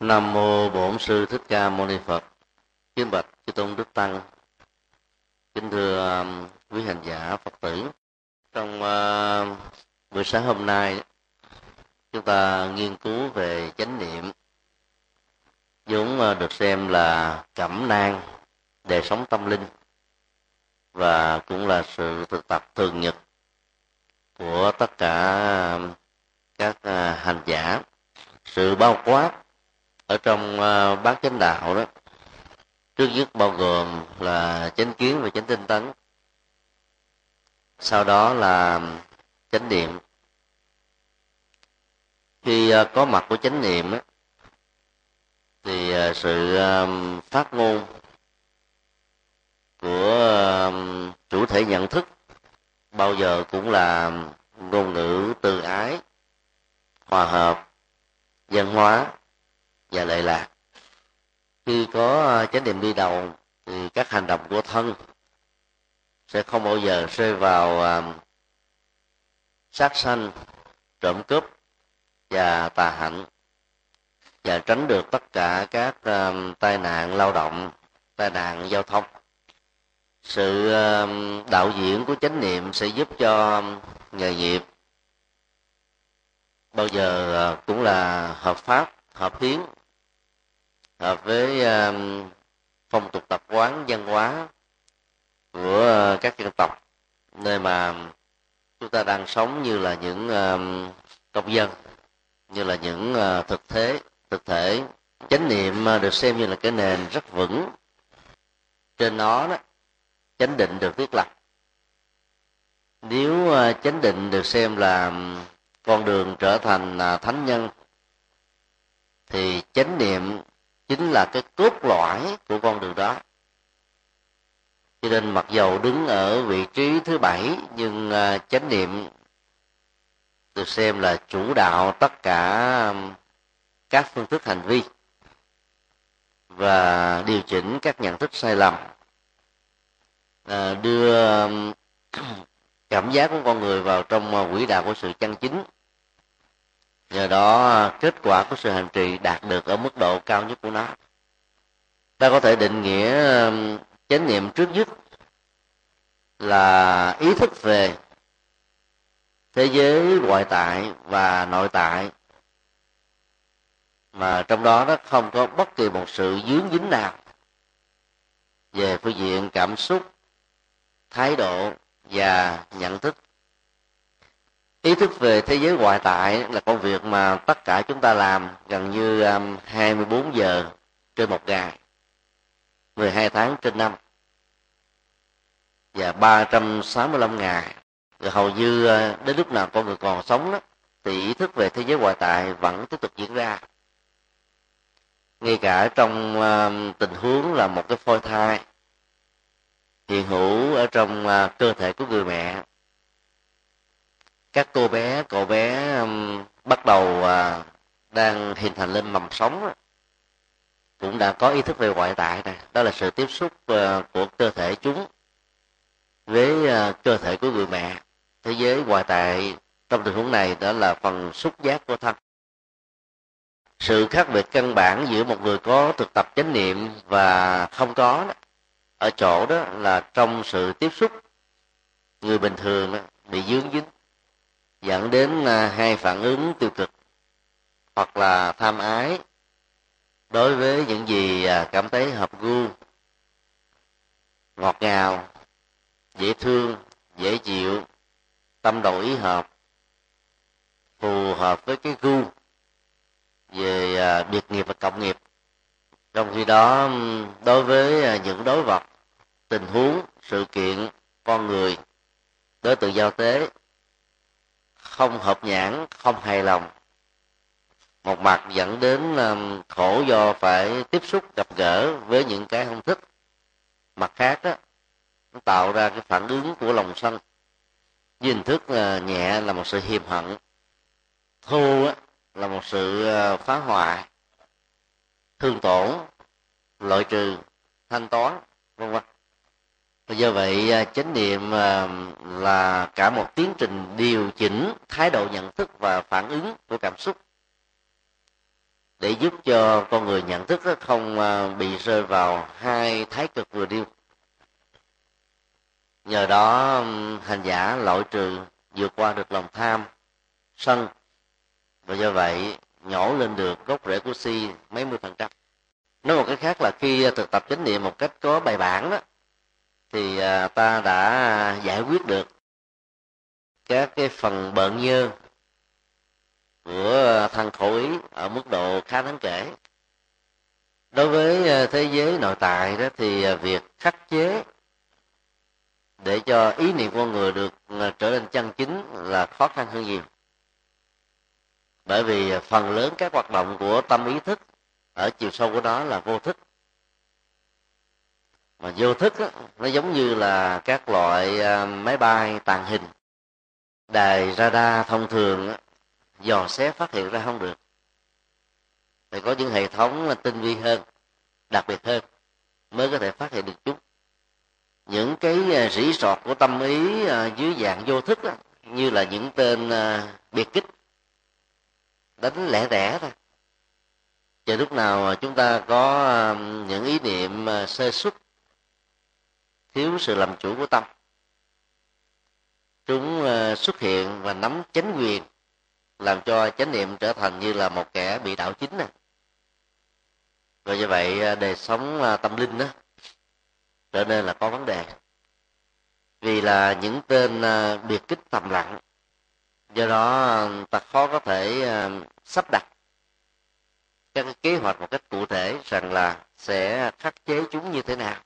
Nam mô Bổn sư Thích Ca Mâu Ni Phật. Kính bạch chư tôn đức tăng. Kính thưa um, quý hành giả Phật tử. Trong uh, buổi sáng hôm nay chúng ta nghiên cứu về chánh niệm vốn uh, được xem là cẩm nang đời sống tâm linh và cũng là sự thực tập thường nhật của tất cả um, các uh, hành giả sự bao quát ở trong uh, bát chánh đạo đó trước nhất bao gồm là chánh kiến và chánh tinh tấn. Sau đó là chánh niệm. Khi uh, có mặt của chánh niệm á, thì uh, sự uh, phát ngôn của uh, chủ thể nhận thức bao giờ cũng là ngôn ngữ từ ái hòa hợp văn hóa và lệ lạc khi có ờ, chánh niệm đi đầu thì các hành động của thân sẽ không bao giờ rơi vào sát sanh trộm cướp và tà hạnh và tránh được tất cả các uh, tai nạn lao động tai nạn giao thông. Sự uh, đạo diễn của chánh niệm sẽ giúp cho nghề nghiệp bao giờ uh, cũng là hợp pháp hợp hiến hợp với um, phong tục tập quán, văn hóa của ờ, các dân tộc, nơi mà chúng ta đang sống như là những um, công dân, như là những ờ, thực thế, thực thể, chánh niệm ờ, được xem như là cái nền rất vững. Trên nó đó, chánh định được thiết lập. Nếu chánh định được xem là um, con đường trở thành à, thánh nhân, thì chánh niệm chính là cái cốt lõi của con đường đó. Cho nên mặc dầu đứng ở vị trí thứ bảy nhưng à, chánh niệm được xem là chủ đạo tất cả các phương thức hành vi và điều chỉnh các nhận thức sai lầm à, đưa cảm giác của con người vào trong à, quỹ đạo của sự chân chính nhờ đó à, kết quả của sự hành trì đạt được ở mức độ cao nhất của nó. Ta có thể định nghĩa chánh niệm trước nhất là ý thức về thế giới ngoại tại và nội tại, mà trong đó nó không có bất kỳ một sự dướng dính nào về phương diện cảm xúc, thái độ và nhận thức ý thức về thế giới ngoại tại là công việc mà tất cả chúng ta làm gần như um, 24 giờ trên một ngày 12 tháng trên năm và 365 ngày. Rồi hầu như uh, đến lúc nào con người còn sống đó thì ý thức về thế giới ngoại tại vẫn tiếp tục diễn ra. Ngay cả trong uh, tình huống là một cái phôi thai hiện hữu ở trong uh, cơ thể của người mẹ các cô bé cậu bé um, bắt đầu uh, đang hình thành lên mầm sống cũng đã có ý thức về ngoại tại này đó là sự tiếp xúc uh, của cơ thể chúng với uh, cơ thể của người mẹ. Thế giới ngoại tại trong tình huống này đó là phần xúc giác của thân. Sự khác biệt căn bản giữa một người có thực tập chánh niệm và không có đó, ở chỗ đó là trong sự tiếp xúc người bình thường đó, bị dướng dính dẫn đến à, hai phản ứng tiêu cực hoặc là tham ái đối với những gì à, cảm thấy hợp gu, ngọt ngào, dễ thương, dễ chịu, tâm đầu ý hợp, phù hợp với cái gu về à, biệt nghiệp và cộng nghiệp. Trong khi đó đối với những đối vật, tình huống, sự kiện, con người, đối tượng giao tế không hợp nhãn không hài lòng. Một mặt dẫn đến um, khổ do phải tiếp xúc gặp gỡ với những cái không thích. Mặt khác đó nó tạo ra cái phản ứng của lòng sân. Với hình thức uh, nhẹ là một sự hiềm hận. Thô á, là một sự ờ, phá hoại. Thương tổn loại trừ thanh toán vân vân do vậy à, chánh niệm à, là cả một tiến trình điều chỉnh thái độ nhận thức và phản ứng của cảm xúc. Để giúp cho con người nhận thức à, không bị rơi vào hai thái cực vừa điêu. Nhờ đó hành giả loại trừ vượt qua được lòng tham, sân. Và do vậy, nhổ lên được gốc rễ của si mấy mươi phần trăm. Nói một cái khác là khi thực tập chánh niệm một cách có bài bản đó thì à, ta đã à, giải quyết được các cái phần bợn nhơ của à, thân khẩu ý ở mức độ khá đáng kể. Đối với thế giới nội tại đó thì việc khắc chế để cho ý niệm con người được trở nên chân chính là khó khăn hơn nhiều. Bởi vì phần lớn các hoạt động của tâm ý thức ở chiều sâu của nó là vô thức mà vô thức đó, nó giống như là các loại à, máy bay tàng hình. Đài radar thông thường dò xét phát hiện ra không được. Phải có những hệ thống tinh vi hơn đặc biệt hơn mới có thể phát hiện được chúng. Những cái à, rỉ sọt của tâm ý à, dưới dạng vô thức đó, như là những tên biệt kích đánh lẻ tẻ thôi. Chờ lúc nào chúng ta có những ý niệm sơ xuất thiếu sự làm chủ của tâm. Chúng ờ, xuất hiện và nắm chánh quyền, làm cho chánh niệm trở thành như là một kẻ bị đảo chính này và như vậy ờ, đời sống ờ, tâm linh đó trở nên là có vấn đề. Vì là những tên biệt kích thầm lặng, do đó ta khó có thể sắp đặt các kế hoạch một cách cụ thể rằng là sẽ khắc chế chúng như thế nào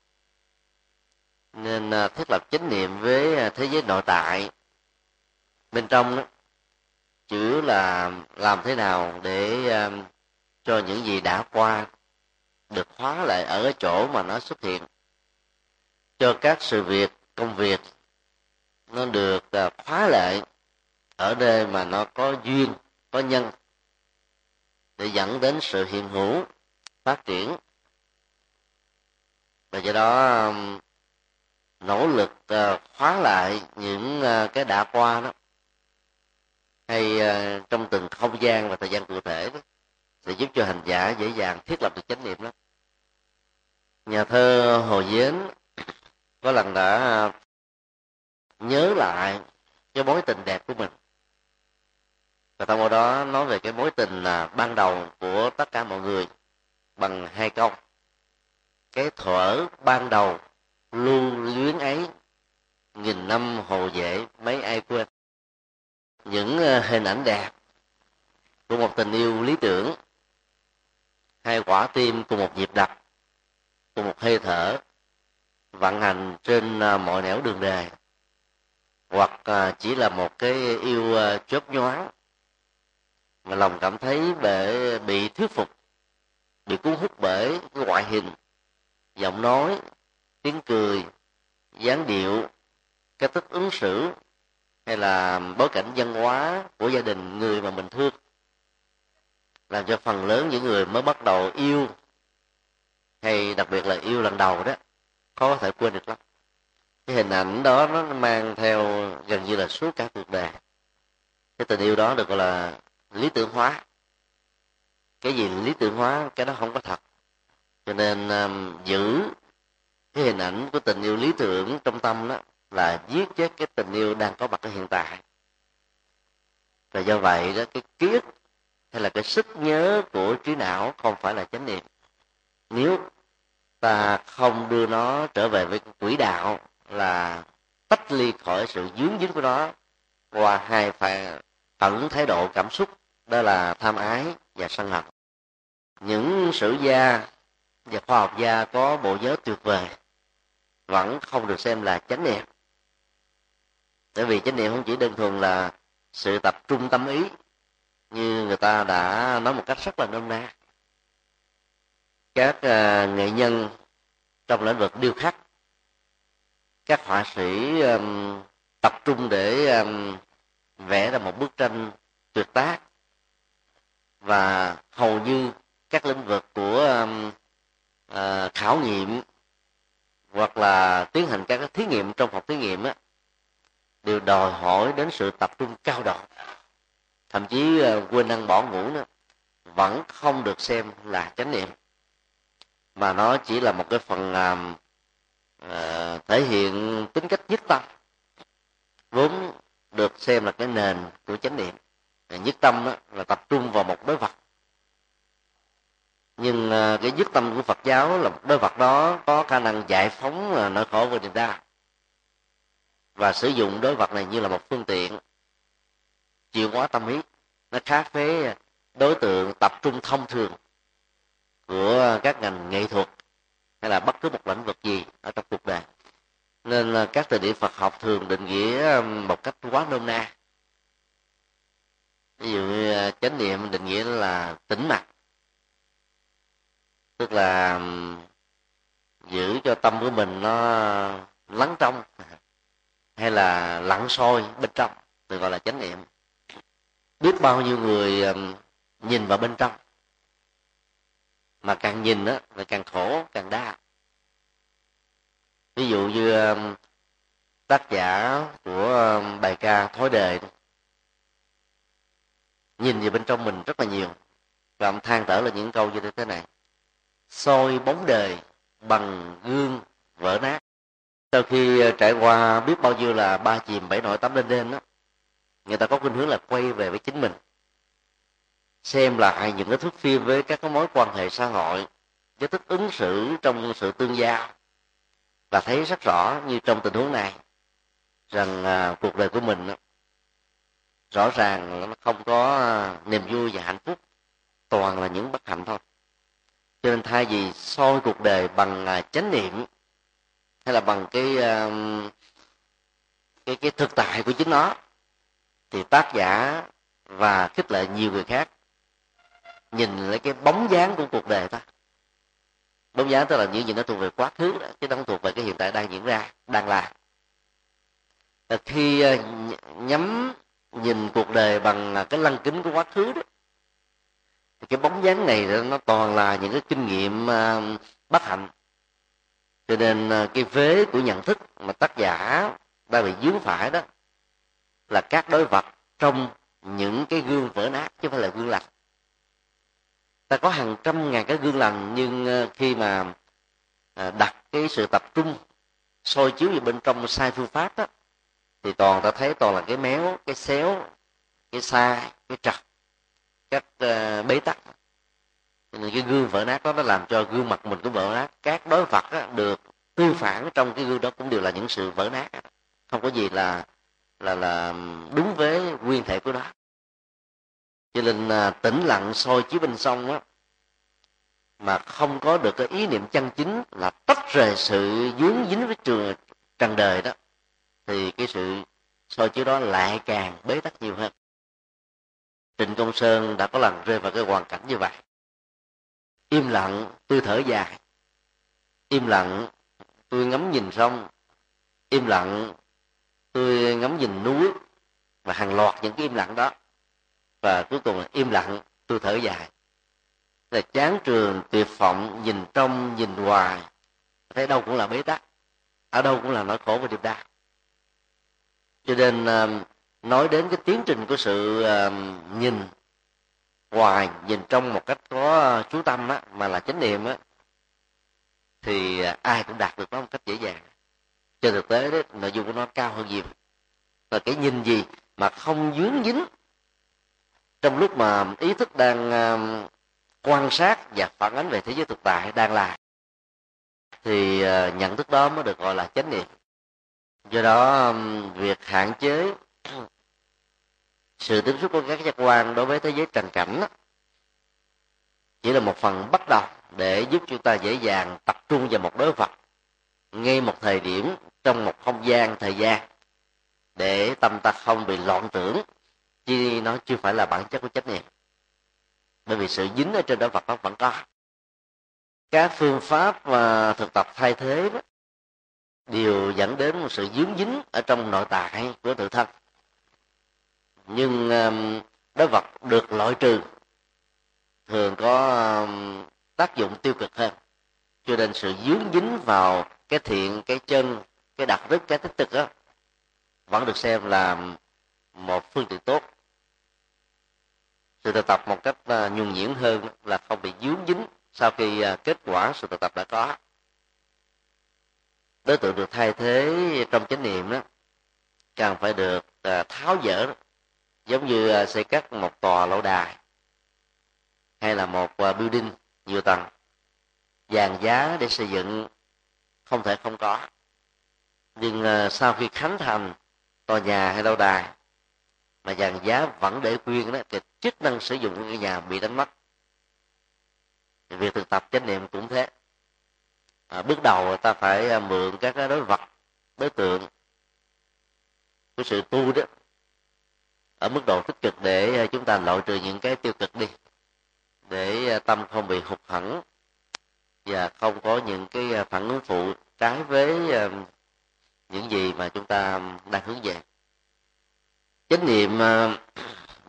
nên à, thiết lập chánh niệm với à, thế giới nội tại. Bên trong đó, chữ là làm thế nào để à, cho những gì đã qua được hóa lại ở cái chỗ mà nó xuất hiện. Cho các sự việc, công việc nó được khóa lại ở nơi mà nó có duyên, có nhân để dẫn đến sự hiện hữu, phát triển. Và do đó nỗ lực ờ, khóa lại những ờ, cái đã qua đó. Hay ờ, trong từng không gian và thời gian cụ thể đó, sẽ giúp cho hành giả dễ dàng thiết lập được chánh niệm đó. Nhà thơ hồ diến có lần đã nhớ lại cái mối tình đẹp của mình. Và thông qua đó nói về cái mối tình là ban đầu của tất cả mọi người bằng hai câu. Cái thuở ban đầu lưu luyến ấy, nghìn năm hồ dễ, mấy ai quên. Những ờ, hình ảnh đẹp của một tình yêu lý tưởng hai quả tim cùng một nhịp đập cùng một hơi thở vận hành trên ờ, mọi nẻo đường đề. Hoặc ờ, chỉ là một cái yêu chớp nhoáng mà lòng cảm thấy bị bị thuyết phục, bị cuốn hút bởi cái ngoại hình, giọng nói tiếng cười dáng điệu cách thức ứng xử hay là bối cảnh văn hóa của gia đình người mà mình thương. Làm cho phần lớn những người mới bắt đầu yêu hay đặc biệt là yêu lần đầu đó khó có thể quên được lắm. Cái hình ảnh đó nó mang theo gần như là suốt cả cuộc đời. Cái tình yêu đó được gọi là lý tưởng hóa. Cái gì lý tưởng hóa? Cái đó không có thật. Cho nên um, giữ cái hình ảnh của tình yêu lý tưởng trong tâm đó là giết chết cái tình yêu đang có mặt ở hiện tại. Và do vậy đó, cái kiết hay là cái sức nhớ của trí não không phải là chánh niệm. Nếu ta không đưa nó trở về với quỹ đạo là tách ly khỏi sự dướng dính của nó qua hai phản phản thái độ, cảm xúc, đó là tham ái và sân hận. Những sử gia và khoa học gia có bộ nhớ tuyệt vời vẫn không được xem là chánh niệm. Bởi vì chánh niệm không chỉ đơn thuần là sự tập trung tâm ý như người ta đã nói một cách rất là nôm na. Các uh, nghệ nhân trong lĩnh vực điêu khắc các họa sĩ um, tập trung để um, vẽ ra một bức tranh tuyệt tác. Và hầu như các lĩnh vực của um, uh, khảo nghiệm hoặc là tiến hành các thí nghiệm trong phòng thí nghiệm á, đều đòi hỏi đến sự tập trung cao độ. Thậm chí ờ, quên ăn bỏ ngủ nữa vẫn không được xem là chánh niệm. Mà nó chỉ là một cái phần uh, thể hiện tính cách nhất tâm. Vốn được xem là cái nền của chánh niệm. Nhất tâm đó là tập trung vào một đối vật nhưng ờ, cái dứt tâm của phật giáo là đối vật đó có khả năng giải phóng ờ, nỗi khổ của niềm đau và sử dụng đối vật này như là một phương tiện chịu hóa tâm ý. Nó khác với đối tượng tập trung thông thường của các ngành nghệ thuật hay là bất cứ một lĩnh vực gì ở trong cuộc đời. Nên là các từ điển Phật học thường định nghĩa một cách quá nôm na. Ví dụ ờ, chánh niệm định nghĩa là tĩnh mặt tức là giữ cho tâm của mình nó lắng trong, hay là lặng sôi bên trong, được gọi là chánh niệm. Biết bao nhiêu người nhìn vào bên trong, mà càng nhìn á, là càng khổ, càng đa. Ví dụ như tác giả của bài ca thối đề. Nhìn về bên trong mình rất là nhiều, và ông than thở là những câu như thế này soi bóng đời bằng gương vỡ nát. Sau khi ờ, trải qua biết bao nhiêu là ba chìm bảy nổi tắm lên đêm đó người ta có khuynh hướng là quay về với chính mình. Xem lại những cái thước phim với các cái mối quan hệ xã hội cái thức ứng xử trong sự tương giao và thấy rất rõ như trong tình huống này rằng à, cuộc đời của mình rõ ràng nó không có à, niềm vui và hạnh phúc toàn là những bất hạnh thôi cho nên thay vì soi cuộc đời bằng à, chánh niệm hay là bằng cái um, cái cái thực tại của chính nó thì tác giả và khích lệ nhiều người khác nhìn lấy cái bóng dáng của cuộc đời ta. Bóng dáng tức là những gì nó thuộc về quá khứ đó, chứ nó không thuộc về cái hiện tại đang diễn ra đang là. Ờ, khi ờ, nhắm nhìn cuộc đời bằng à, cái lăng kính của quá khứ đó cái bóng dáng này nó toàn là những cái kinh nghiệm ờ, bất hạnh. Cho nên ờ, cái vế của nhận thức mà tác giả đang bị dướng phải đó là các đối vật trong những cái gương vỡ nát, chứ không phải là gương lành. Ta có hàng trăm ngàn cái gương lành, nhưng ờ, khi mà đặt cái sự tập trung, soi chiếu vào bên trong sai phương pháp đó, thì toàn ta thấy toàn là cái méo, cái xéo, cái sai, cái trật các uh, bế tắc. Nên cái gương vỡ nát đó nó làm cho gương mặt mình cũng vỡ nát. Các đối vật đó, được tư phản trong cái gương đó cũng đều là những sự vỡ nát. Không có gì là là là đúng với nguyên thể của nó. Cho nên à, tĩnh lặng soi chiếu bên sông á mà không có được cái ý niệm chân chính là tách rời sự dướng dính với trường trần đời đó thì cái sự soi chiếu đó lại càng bế tắc nhiều hơn trịnh công sơn đã có lần rơi vào cái hoàn cảnh như vậy. Im lặng, tôi thở dài. Im lặng, tôi ngắm nhìn sông. Im lặng, tôi ngắm nhìn núi và hàng loạt những cái im lặng đó. Và cuối cùng là im lặng, tôi thở dài. Là chán trường, tuyệt vọng, nhìn trong, nhìn ngoài. Thấy đâu cũng là bế tắc. Ở đâu cũng là nỗi khổ và niềm đau cho nên um, nói đến cái tiến trình của sự ờ, nhìn ngoài nhìn trong một cách có chú tâm á, mà là chánh niệm á, thì ai cũng đạt được nó một cách dễ dàng. Trên thực tế đó nội dung của nó cao hơn nhiều. Và cái nhìn gì mà không dướng dính trong lúc mà ý thức đang ờ, quan sát và phản ánh về thế giới thực tại đang là thì ờ, nhận thức đó mới được gọi là chánh niệm. Do đó việc hạn chế sự tiếp xúc của các giác quan đối với thế giới trần cảnh đó, chỉ là một phần bắt đầu để giúp chúng ta dễ dàng tập trung vào một đối vật ngay một thời điểm trong một không gian thời gian để tâm ta không bị loạn tưởng chứ nó chưa phải là bản chất của chánh niệm. Bởi vì sự dính ở trên đối vật nó vẫn có. Các phương pháp và thực tập thay thế đó, đều dẫn đến một sự dướng dính ở trong nội tại của tự thân nhưng um, đối vật được loại trừ thường có um, tác dụng tiêu cực hơn. Cho nên sự dướng dính vào cái thiện, cái chân, cái đặc đức cái tích cực đó vẫn được xem là một phương tiện tốt. Sự thực tập một cách uh, nhuần nhuyễn hơn là không bị dướng dính sau khi uh, kết quả sự thực tập đã có. Đối tượng được thay thế trong chánh niệm đó, càng phải được uh, tháo dỡ giống như à, xây cất một tòa lâu đài hay là một à, building nhiều tầng vàng giá để xây dựng không thể không có. Nhưng à, sau khi khánh thành tòa nhà hay lâu đài mà vàng giá vẫn để quyên đó thì chức năng sử dụng của cái nhà bị đánh mất. Việc thực tập chánh niệm cũng thế. À, bước đầu ta phải mượn các đối vật đối tượng của sự tu đó ở mức độ tích cực để ờ, chúng ta loại trừ những cái tiêu cực đi. Để ờ, tâm không bị hụt hẫng và không có những cái ờ, phản ứng phụ trái với những gì mà chúng ta đang hướng về. Chánh niệm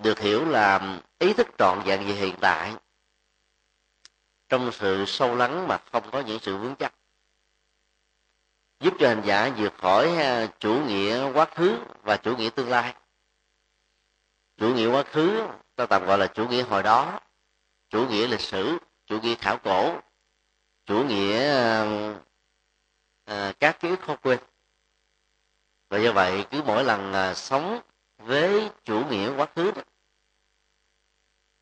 được hiểu là ý thức trọn vẹn về hiện tại. Trong sự sâu lắng mà không có những sự vướng chắc. Giúp cho hành giả vượt khỏi chủ nghĩa quá khứ và chủ nghĩa tương lai chủ nghĩa quá khứ ta tạm gọi là chủ nghĩa hồi đó. Chủ nghĩa lịch sử chủ nghĩa khảo cổ. Chủ nghĩa à, các ký ức khó quên. Và do vậy cứ mỗi lần à, sống với chủ nghĩa quá khứ đó,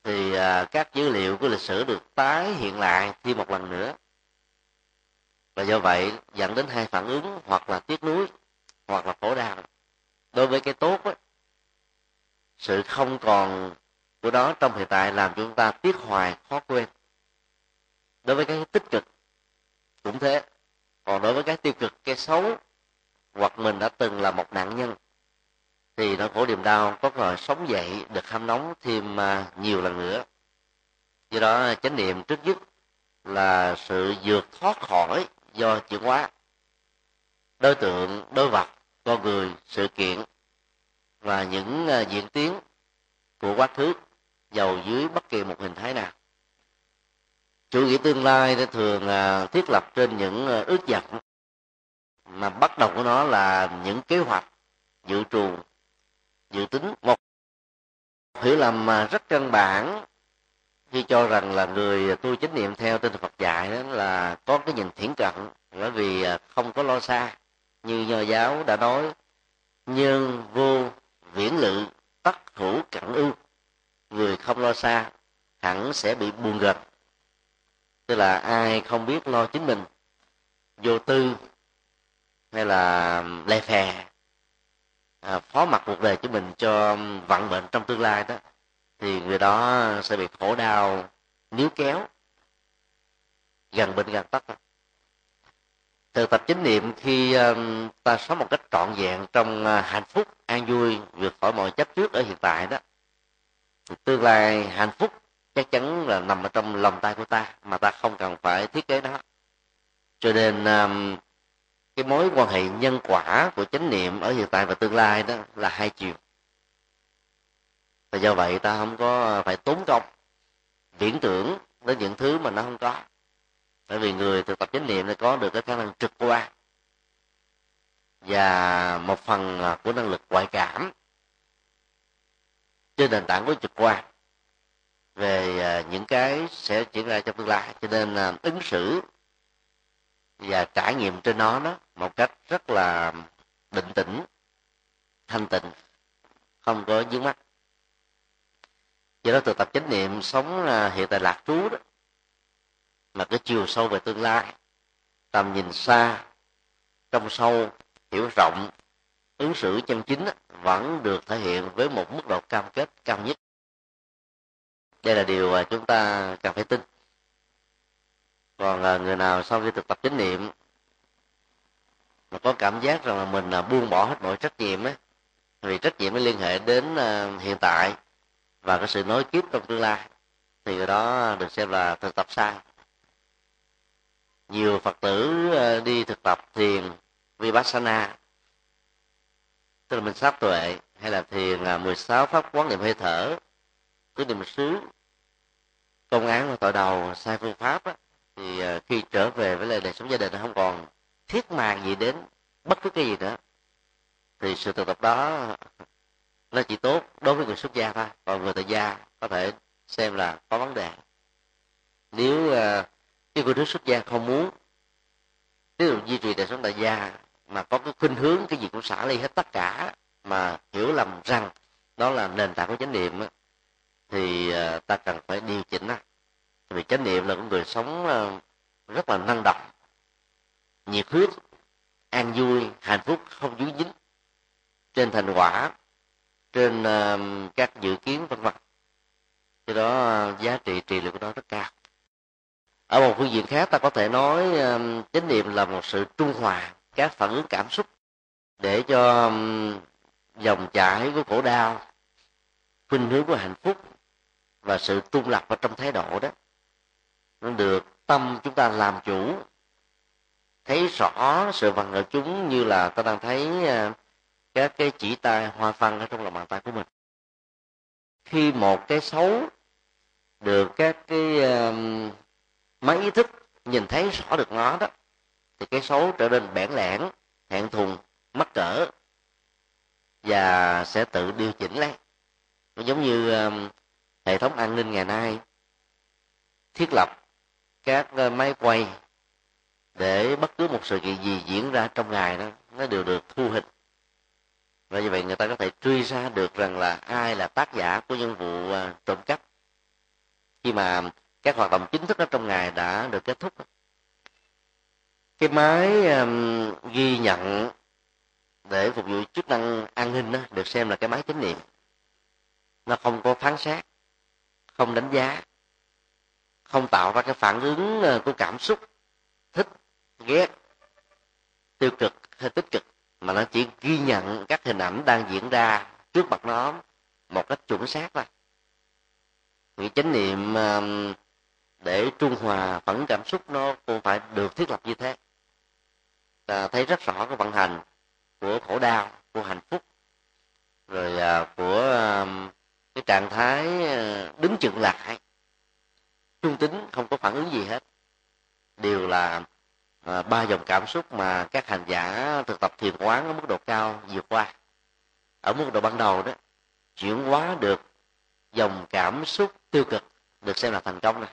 thì à, các dữ liệu của lịch sử được tái hiện lại thêm một lần nữa. Và do vậy dẫn đến hai phản ứng hoặc là tiếc nuối hoặc là khổ đau. Đối với cái tốt ấy sự không còn của đó trong hiện tại làm chúng ta tiếc hoài, khó quên. Đối với cái tích cực, cũng thế. Còn đối với cái tiêu cực, cái xấu, hoặc mình đã từng là một nạn nhân, thì nỗi khổ niềm đau, có cơ sống dậy được hâm nóng thêm à, nhiều lần nữa. Do đó, chánh niệm trước nhất là sự vượt thoát khỏi do chuyển hóa. Đối tượng, đối vật, con người, sự kiện và những ờ, diễn tiến của quá khứ giàu dưới bất kỳ một hình thái nào. Chủ nghĩa tương lai thường ờ, thiết lập trên những ờ, ước vọng, mà bắt đầu của nó là những kế hoạch dự trù, dự tính. Một hiểu lầm, mà rất căn bản khi cho rằng là người tu chánh niệm theo tinh Phật dạy đó là có cái nhìn thiển cận, bởi vì không có lo xa như nho giáo đã nói. Nhân vô viễn lự tất thủ cận ưu. Người không lo xa hẳn sẽ bị buồn gật tức là ai không biết lo chính mình vô tư hay là lè phè à, phó mặc cuộc đời của mình cho vận mệnh trong tương lai đó thì người đó sẽ bị khổ đau níu kéo gần bên gần tắt thực tập chánh niệm khi ta sống một cách trọn vẹn trong ờ, hạnh phúc, an vui, vượt khỏi mọi chấp trước ở hiện tại đó. Thì tương lai hạnh phúc chắc chắn là nằm ở trong lòng tay của ta mà ta không cần phải thiết kế nó. Cho nên cái mối quan hệ nhân quả của chánh niệm ở hiện tại và tương lai đó là hai chiều. Và do vậy ta không có ờ, phải tốn công, viễn tưởng đến những thứ mà nó không có bởi vì người thực tập chánh niệm nó có được cái khả năng trực quan và một phần của năng lực ngoại cảm trên nền tảng của trực quan về à, những cái sẽ diễn ra trong tương lai. Cho nên à, ứng xử và trải nghiệm trên nó đó một cách rất là định tĩnh, thanh tịnh, không có dướng mắt do đó tự tập chánh niệm sống à, hiện tại lạc trú đó mà cái chiều sâu về tương lai, tầm nhìn xa, trong sâu, hiểu rộng, ứng xử chân chính vẫn được thể hiện với một mức độ cam kết cao nhất. Đây là điều mà chúng ta cần phải tin. Còn à, người nào sau khi thực tập chánh niệm mà có cảm giác rằng là mình là buông bỏ hết mọi trách nhiệm ấy vì trách nhiệm nó liên hệ đến à, hiện tại và cái sự nối tiếp trong tương lai, thì đó được xem là thực tập sai nhiều phật tử ờ, đi thực tập thiền vipassana. Tức là mình sát tuệ hay là thiền à, 16 pháp quán niệm hơi thở. Cứ niệm xứ công án và tội đầu sai phương pháp á, thì ờ, khi trở về với lại đời sống gia đình không còn thiết màng gì đến bất cứ cái gì nữa. Thì sự thực tập đó nó chỉ tốt đối với người xuất gia thôi. Còn người tại gia có thể xem là có vấn đề. Nếu uh, cái cô đứa xuất gia không muốn tiếp tục duy trì đời sống tại gia mà có cái khuynh hướng cái gì cũng xả ly hết tất cả mà hiểu lầm rằng đó là nền tảng của chánh niệm á, thì ờ, ta cần phải điều chỉnh á. Vì chánh niệm là một người sống ờ, rất là năng động nhiệt huyết an vui hạnh phúc không dúi dính trên thành quả trên ờ, các dự kiến vân vân. Do đó giá trị trị liệu của nó rất cao ở một phương diện khác ta có thể nói um, chánh niệm là một sự trung hòa các phản ứng cảm xúc để cho um, dòng chảy của khổ đau, khuynh hướng của hạnh phúc và sự trung lập ở trong thái độ đó nó được tâm chúng ta làm chủ. Thấy rõ sự vận ở chúng như là ta đang thấy uh, các cái chỉ tay hoa văn ở trong lòng bàn tay của mình. Khi một cái xấu được các cái um, máy ý thức nhìn thấy rõ được nó đó thì cái xấu trở nên bẽn lẽn hẹn thùng mắc cỡ và sẽ tự điều chỉnh lấy giống như um, hệ thống an ninh ngày nay thiết lập các uh, máy quay để bất cứ một sự kiện gì diễn ra trong ngày đó nó đều được thu hình. Và như vậy người ta có thể truy ra được rằng là ai là tác giả của những vụ uh, trộm cắp. Khi mà các hoạt động chính thức đó trong ngày đã được kết thúc. Cái máy um, ghi nhận để phục vụ chức năng an ninh đó, được xem là cái máy chánh niệm. Nó không có phán xét không đánh giá không tạo ra cái phản ứng ờ, của cảm xúc thích ghét tiêu cực hay tích cực mà nó chỉ ghi nhận các hình ảnh đang diễn ra trước mặt nó một cách chuẩn xác thôi. Vì chánh niệm để trung hòa phản cảm xúc nó cũng phải được thiết lập như thế. Ta thấy rất rõ cái vận hành của khổ đau của hạnh phúc rồi à, của cái trạng thái ờ, đứng chừng lại. Trung tính không có phản ứng gì hết. Đều là à, ba dòng cảm xúc mà các hành giả thực tập thiền quán ở mức độ cao vượt qua. Ở mức độ ban đầu đó chuyển hóa được dòng cảm xúc tiêu cực được xem là thành công này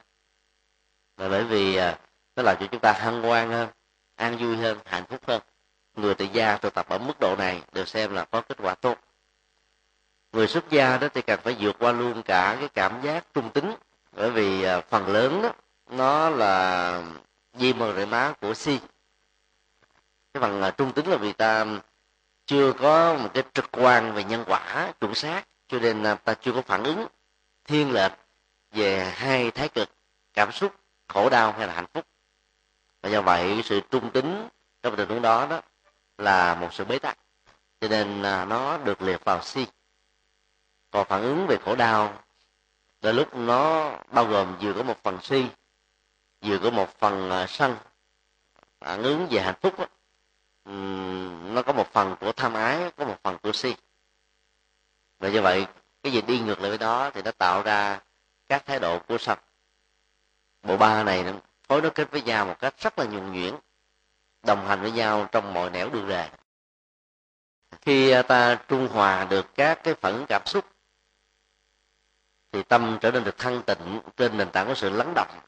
là bởi vì à, nó làm cho chúng ta hân hoan hơn, an vui hơn, hạnh phúc hơn. Người tại gia tụ tập ở mức độ này được xem là có kết quả tốt. Người xuất gia đó thì cần phải vượt qua luôn cả cái cảm giác trung tính, bởi vì à, phần lớn đó, nó là di mờ rễ má của si. Cái phần à, trung tính là vì ta chưa có một cái trực quan về nhân quả chuẩn xác, cho nên ta chưa có phản ứng thiên lệch về hai thái cực cảm xúc khổ đau hay là hạnh phúc. Và do vậy sự trung tính trong tình huống đó đó là một sự bế tắc. Cho nên là nó được liệt vào si. Còn phản ứng về khổ đau đôi lúc nó bao gồm vừa có một phần si vừa có một phần à, sân. Phản ứng về hạnh phúc đó, nó có một phần của tham ái có một phần của si. Và như vậy cái gì đi ngược lại với đó thì nó tạo ra các thái độ của sân bộ ba này nó phối nó kết với nhau một cách rất là nhuần nhuyễn, đồng hành với nhau trong mọi nẻo đường rề khi à, ta trung hòa được các cái phản cảm xúc, thì tâm trở nên được thanh tịnh trên nền tảng của sự lắng động,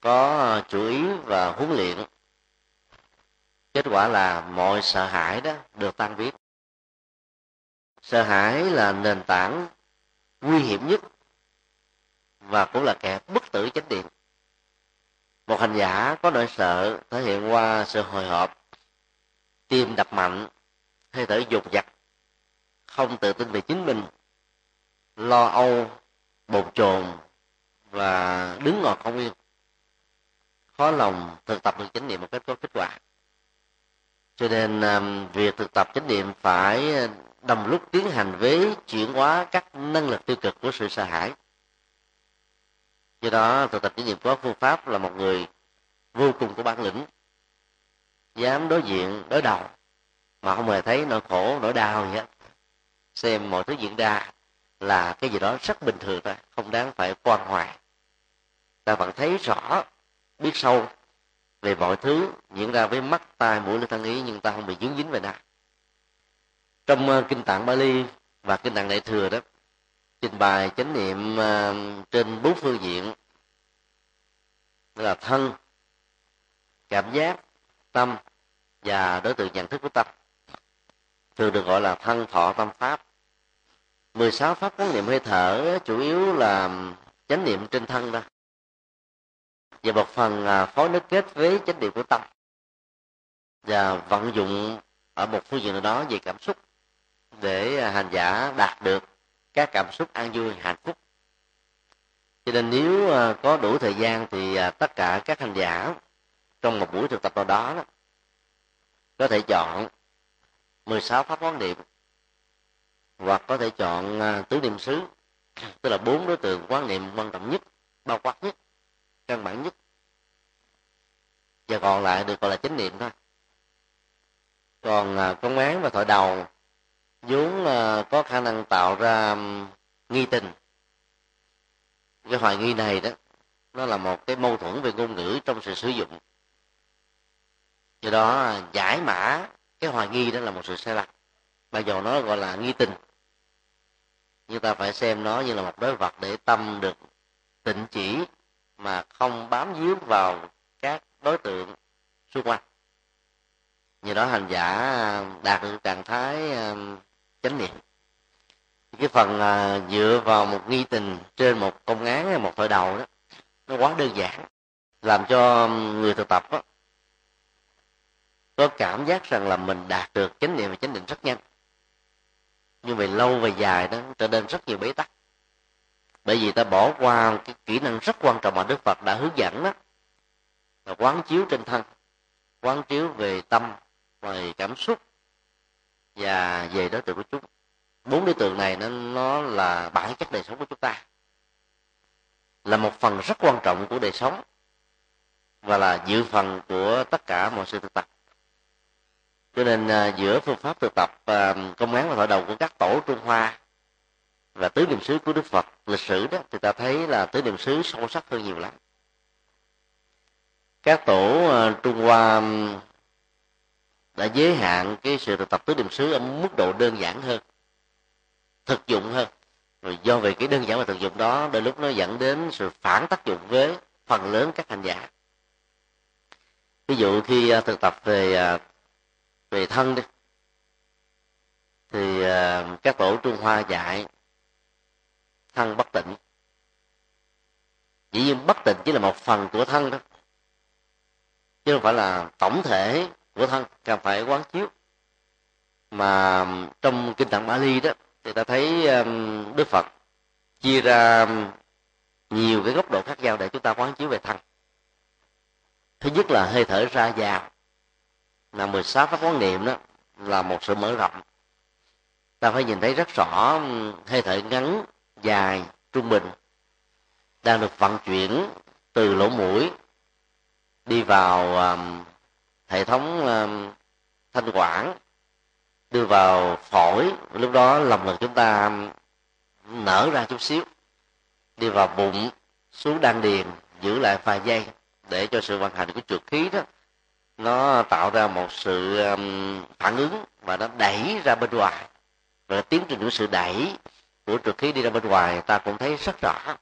có chú ý và huấn luyện. Kết quả là mọi sợ hãi đó được tan biến. Sợ hãi là nền tảng nguy hiểm nhất và cũng là kẻ bất tử chánh điện một hành giả có nỗi sợ thể hiện qua sự hồi hộp, tim đập mạnh, hơi thở dục dặt không tự tin về chính mình, lo âu, bồn chồn và đứng ngồi không yên. Khó lòng thực tập được chánh niệm một cách có kết quả. Cho nên um, việc thực tập chánh niệm phải um, đồng lúc tiến hành với chuyển hóa các năng lực tiêu cực của sự sợ hãi do đó, thực tập chánh niệm có phương pháp là một người vô cùng có bản lĩnh, dám đối diện, đối đầu, mà không hề thấy nỗi khổ, nỗi đau gì hết. Xem mọi thứ diễn ra là cái gì đó rất bình thường thôi, không đáng phải quan hoài. Ta vẫn thấy rõ, biết sâu về mọi thứ diễn ra với mắt, tai, mũi, lưỡi, thân ý, nhưng ta không bị dướng dính về nào trong ờ, kinh tạng Bali và kinh tạng đại thừa đó trình bày chánh niệm ờ, trên bốn phương diện đó là thân, cảm giác, tâm và đối tượng nhận thức của tâm. Thường được gọi là thân thọ tâm pháp. 16 pháp quán niệm hơi thở chủ yếu là chánh niệm trên thân đó và một phần à, phối nối kết với chánh niệm của tâm. Và vận dụng ở một phương diện nào đó về cảm xúc để à, hành giả đạt được các cảm xúc an vui hạnh phúc. Cho nên nếu à, có đủ thời gian thì à, tất cả các hành giả trong một buổi thực tập nào đó, đó có thể chọn 16 pháp quán niệm hoặc có thể chọn à, tứ niệm xứ tức là bốn đối tượng quán niệm quan trọng nhất bao quát nhất căn bản nhất. Và còn lại được gọi là chánh niệm thôi. Còn công án và thoại đầu vốn có khả năng tạo ra nghi tình. Cái hoài nghi này đó, nó là một cái mâu thuẫn về ngôn ngữ trong sự sử dụng. Do đó à, giải mã cái hoài nghi đó là một sự sai lầm. Bây giờ nó gọi là nghi tình, nhưng ta phải xem nó như là một đối vật để tâm được tịnh chỉ mà không bám víu vào các đối tượng xung quanh. Nhờ đó hành giả à, đạt được trạng thái chánh niệm. Cái phần à, dựa vào một nghi tình trên một công án hay một thời đầu đó nó quá đơn giản làm cho người thực tập đó, có cảm giác rằng là mình đạt được chánh niệm và chánh định rất nhanh. Nhưng về lâu về dài đó trở nên rất nhiều bế tắc. Bởi vì ta bỏ qua cái kỹ năng rất quan trọng mà đức phật đã hướng dẫn đó là quán chiếu trên thân quán chiếu về tâm về cảm xúc và về đối tượng của chúng bốn đối tượng này nó nó là bản chất đời sống của chúng ta là một phần rất quan trọng của đời sống và là dự phần của tất cả mọi sự thực tập. Cho nên uh, giữa phương pháp thực tập uh, công án và hội đầu của các tổ trung hoa và tứ niệm xứ của đức phật lịch sử đó thì ta thấy là tứ niệm xứ sâu sắc hơn nhiều lắm. Các tổ uh, trung hoa đã giới hạn cái sự thực tập tứ niệm xứ ở mức độ đơn giản hơn, thực dụng hơn. Rồi do về cái đơn giản và thực dụng đó, đôi lúc nó dẫn đến sự phản tác dụng với phần lớn các hành giả. Ví dụ khi à, thực tập về à, về thân đi, thì à, các tổ trung hoa dạy thân bất tịnh. Chỉ nhiên bất tịnh chỉ là một phần của thân đó, chứ không phải là tổng thể của thân cần phải quán chiếu. Mà um, trong kinh tạng Bali đó thì ta thấy um, Đức Phật chia ra um, nhiều cái góc độ khác nhau để chúng ta quán chiếu về thân thứ nhất là hơi thở ra vào là 16 pháp quán niệm đó là một sự mở rộng. Ta phải nhìn thấy rất rõ hơi thở ngắn dài trung bình đang được vận chuyển từ lỗ mũi đi vào um, hệ thống thanh quản đưa vào phổi. Lúc đó lòng ngực chúng ta nở ra chút xíu đi vào bụng, xuống đan điền, giữ lại vài giây để cho sự vận hành của trượt khí đó, nó tạo ra một sự phản ứng và nó đẩy ra bên ngoài. Và tiến trình của sự đẩy của trượt khí đi ra bên ngoài, ta cũng thấy rất rõ,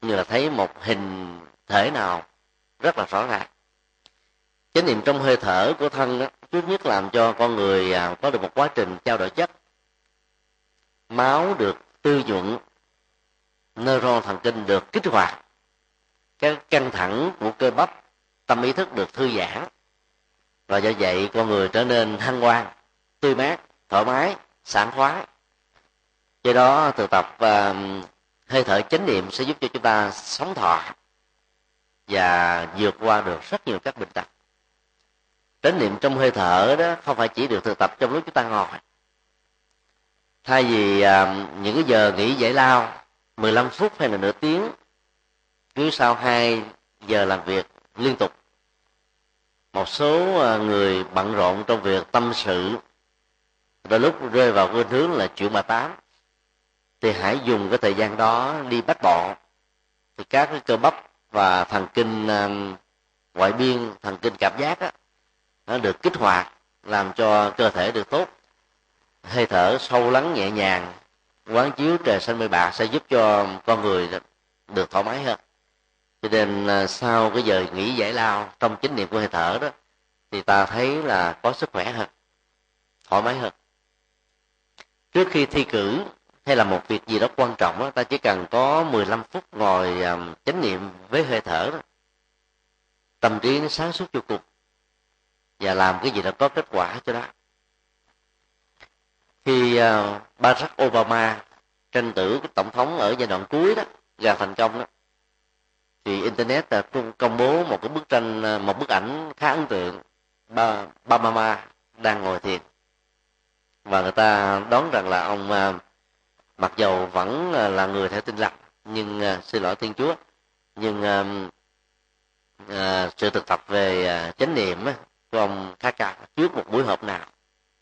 như là thấy một hình thể nào rất là rõ ràng chánh niệm trong hơi thở của thân đó, trước nhất làm cho con người à, có được một quá trình trao đổi chất. Máu được tư nhuận neuron thần kinh được kích hoạt. Cái căng thẳng của cơ bắp tâm ý thức được thư giãn. Và do vậy con người trở nên hăng hoan tươi mát thoải mái sảng khoái. Do đó thực tập uh, hơi thở chánh niệm sẽ giúp cho chúng ta sống thọ và vượt qua được rất nhiều các bệnh tật chánh niệm trong hơi thở đó không phải chỉ được thực tập trong lúc chúng ta ngồi. Thay vì à, những cái giờ nghỉ giải lao 15 phút hay là nửa tiếng cứ sau 2 giờ làm việc liên tục một số à, người bận rộn trong việc tâm sự đôi lúc rơi vào cái hướng là chuyện mà tám thì hãy dùng cái thời gian đó đi bắt bộ thì các cái cơ bắp và thần kinh à, ngoại biên thần kinh cảm giác á, nó được kích hoạt làm cho cơ thể được tốt. Hơi thở sâu lắng nhẹ nhàng quán chiếu trời xanh mây bạc sẽ giúp cho con người được thoải mái hơn. Cho nên à, sau cái giờ nghỉ giải lao trong chánh niệm của hơi thở đó thì ta thấy là có sức khỏe hơn thoải mái hơn. Trước khi thi cử hay là một việc gì đó quan trọng đó, ta chỉ cần có 15 phút ngồi à, chánh niệm với hơi thở đó. tâm trí nó sáng suốt vô cùng và làm cái gì đó có kết quả cho đó. Khi ờ, uh, Barack Obama tranh cử tổng thống ở giai đoạn cuối đó ra thành công đó thì internet ờ, là công bố một cái bức tranh ờ, một bức ảnh khá ấn tượng. Ba ba mama đang ngồi thiền. Và người ta đoán rằng là ông uh, mặc dầu vẫn là người theo tin lành nhưng uh, xin lỗi thiên chúa nhưng uh, uh, sự thực tập về uh, chánh niệm uh, của ông khá trước một buổi họp nào.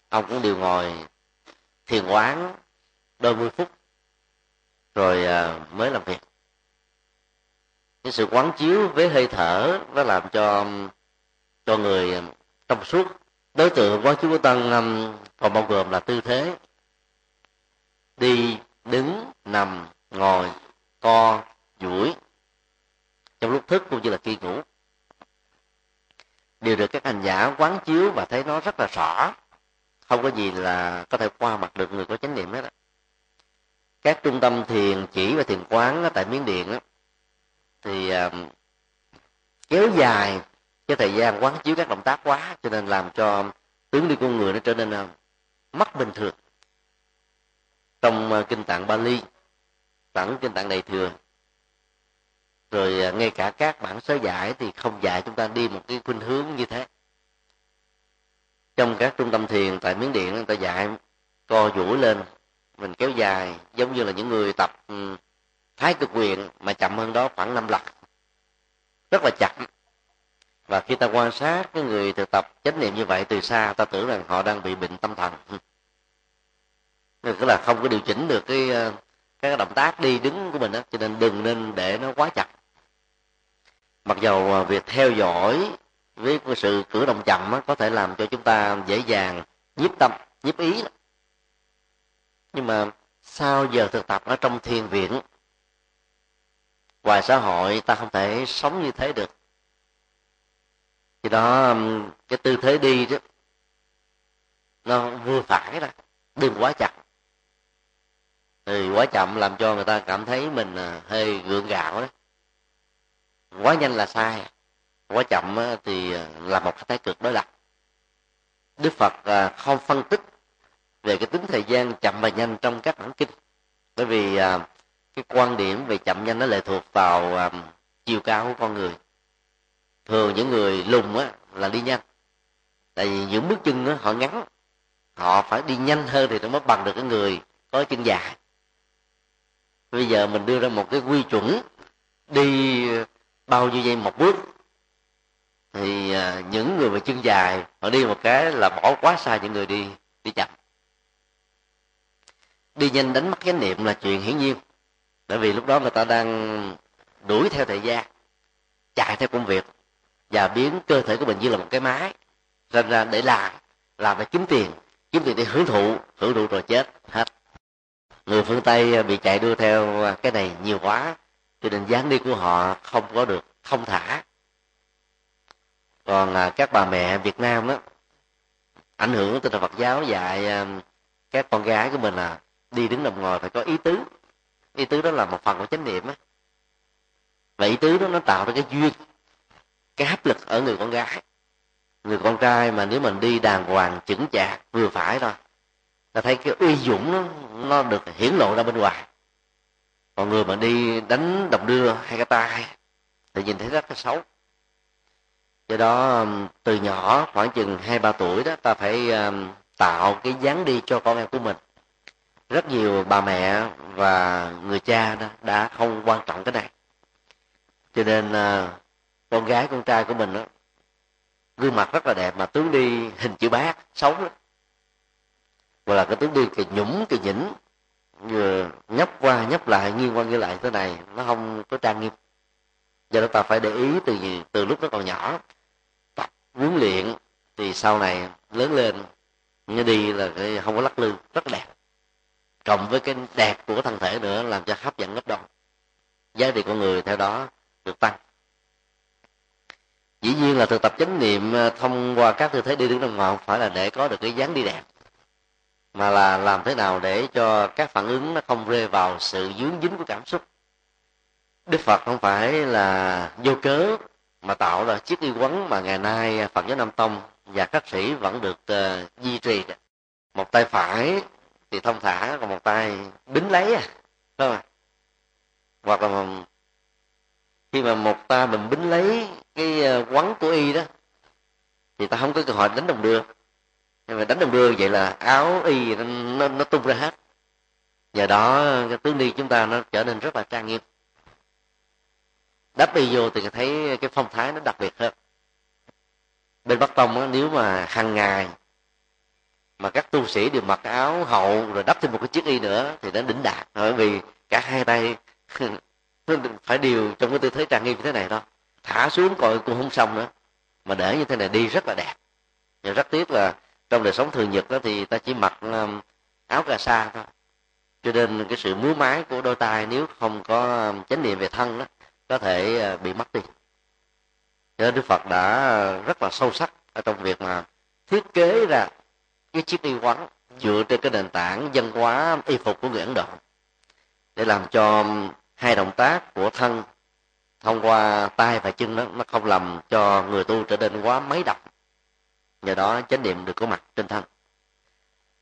Ông cũng đều ngồi thiền quán đôi mươi phút, rồi à, mới làm việc. Cái sự quán chiếu với hơi thở nó làm cho cho người à, trong suốt. Đối tượng quán chiếu của tăng à, còn bao gồm là tư thế. Đi, đứng, nằm, ngồi, co, duỗi. Trong lúc thức cũng như là khi ngủ đều được các hành giả quán chiếu và thấy nó rất là rõ không có gì là có thể qua mặt được người có chánh niệm hết á các trung tâm thiền chỉ và thiền quán tại miến điện á, thì à, kéo dài cái thời gian quán chiếu các động tác quá cho nên làm cho tướng đi con người nó trở nên uh, mất bình thường trong uh, kinh tạng Bali bản kinh tạng đầy thường rồi à, ngay cả các bản sớ giải thì không dạy chúng ta đi một cái khuynh hướng như thế. Trong các trung tâm thiền tại miến điện, người ta dạy co duỗi lên, mình kéo dài, giống như là những người tập ừ, thái cực quyền mà chậm hơn đó khoảng năm lần. Rất là chậm. Và khi ta quan sát cái người thực tập chánh niệm như vậy từ xa, ta tưởng rằng họ đang bị bệnh tâm thần. Tức là không có điều chỉnh được cái ờ, các cái động tác đi đứng của mình đó cho nên đừng nên để nó quá chặt mặc dầu à, việc theo dõi với sự cử động chậm có thể làm cho chúng ta dễ dàng nhiếp tâm, nhiếp ý nhưng mà sau giờ thực tập ở trong thiền viện, ngoài xã hội ta không thể sống như thế được. Thì đó cái tư thế đi đó, nó vừa phải đó, đừng quá chặt thì quá chậm làm cho người ta cảm thấy mình à, hơi gượng gạo đó quá nhanh là sai quá chậm thì à, là một thái cực đối lập. Đức phật à, không phân tích về cái tính thời gian chậm và nhanh trong các bản kinh. Bởi vì à, cái quan điểm về chậm nhanh nó lệ thuộc vào chiều cao của con người. Thường những người lùn á là đi nhanh. Tại vì những bước chân á, họ ngắn họ phải đi nhanh hơn thì nó mới bằng được cái người có chân dài. Bây giờ mình đưa ra một cái quy chuẩn đi bao nhiêu giây một bước, thì à, những người mà chân dài, họ đi một cái là bỏ quá xa những người đi đi chậm. Đi nhanh đánh mất chánh niệm là chuyện hiển nhiên, bởi vì lúc đó người ta đang đuổi theo thời gian, chạy theo công việc, và biến cơ thể của mình như là một cái máy ra ra để làm làm để kiếm tiền kiếm tiền để hưởng thụ hưởng thụ rồi chết hết. Người phương tây à, bị chạy đua theo à, cái này nhiều quá cho nên dáng đi của họ không có được không thả. Còn à, các bà mẹ việt nam đó ảnh hưởng từ phật giáo dạy à, các con gái của mình là đi đứng nằm ngồi phải có ý tứ. Ý tứ đó là một phần của chánh niệm á. Và ý tứ đó nó tạo ra cái duyên cái hấp lực ở người con gái. Người con trai mà nếu mình đi đàng hoàng chững chạc vừa phải thôi ta thấy cái uy dũng nó, nó được hiển lộ ra bên ngoài còn người mà đi đánh đồng đưa hay cái tay thì nhìn thấy rất là xấu. Do đó um, từ nhỏ khoảng chừng hai, ba tuổi đó, ta phải um, tạo cái dáng đi cho con em của mình. Rất nhiều bà mẹ và người cha đó đã không quan trọng cái này. Cho nên uh, con gái, con trai của mình đó, gương mặt rất là đẹp mà tướng đi hình chữ bát, xấu lắm. Hoặc là cái tướng đi kỳ nhũng kỳ nhỉnh vừa nhấp qua nhấp lại, nghiêng qua nghiêng lại thế này, nó không có trang nghiêm. Do đó ta phải để ý từ từ lúc nó còn nhỏ, tập huấn luyện thì sau này lớn lên như đi là không có lắc lư, rất đẹp. Cộng với cái đẹp của thân thể nữa làm cho hấp dẫn gấp đôi. Giá trị con người theo đó được tăng. Dĩ nhiên là thực tập chánh niệm à, thông qua các tư thế đi đứng trong ngoài không phải là để có được cái dáng đi đẹp mà là làm thế nào để cho các phản ứng nó không rơi vào sự dướng dính của cảm xúc? Đức phật không phải là vô cớ mà tạo ra chiếc y quấn mà ngày nay phật giáo nam tông và các sĩ vẫn được uh, duy trì. Một tay phải thì thông thả còn một tay bính lấy à phải không hoặc là khi mà một ta mình bính lấy cái ờ, quấn của y đó thì ta không có cơ hội đánh đồng được mà đánh đồng đưa vậy là áo y nó, nó, tung ra hết. Nhờ đó cái tướng đi chúng ta nó trở nên rất là trang nghiêm. Đắp y vô thì thấy cái phong thái nó đặc biệt hơn. Bên bắc tông á, nếu mà hàng ngày mà các tu sĩ đều mặc áo hậu rồi đắp thêm một cái chiếc y nữa thì nó đỉnh đạt. Bởi vì cả hai tay phải điều trong cái tư thế trang nghiêm như thế này thôi thả xuống coi cũng không xong nữa. Mà để như thế này đi rất là đẹp. Nhưng rất tiếc là trong đời sống thường nhật đó thì ta chỉ mặc ờ, áo cà sa thôi. Cho nên cái sự múa mái của đôi tay nếu không có ờ, chánh niệm về thân đó, có thể ờ, bị mất đi. Cho nên đức phật đã rất là sâu sắc ở trong việc mà thiết kế ra cái chiếc y quán dựa trên cái nền tảng văn hóa y phục của người ấn độ để làm cho hai động tác của thân thông qua tay và chân đó, nó không làm cho người tu trở nên quá mấy độc nhờ đó, chánh niệm được có mặt trên thân.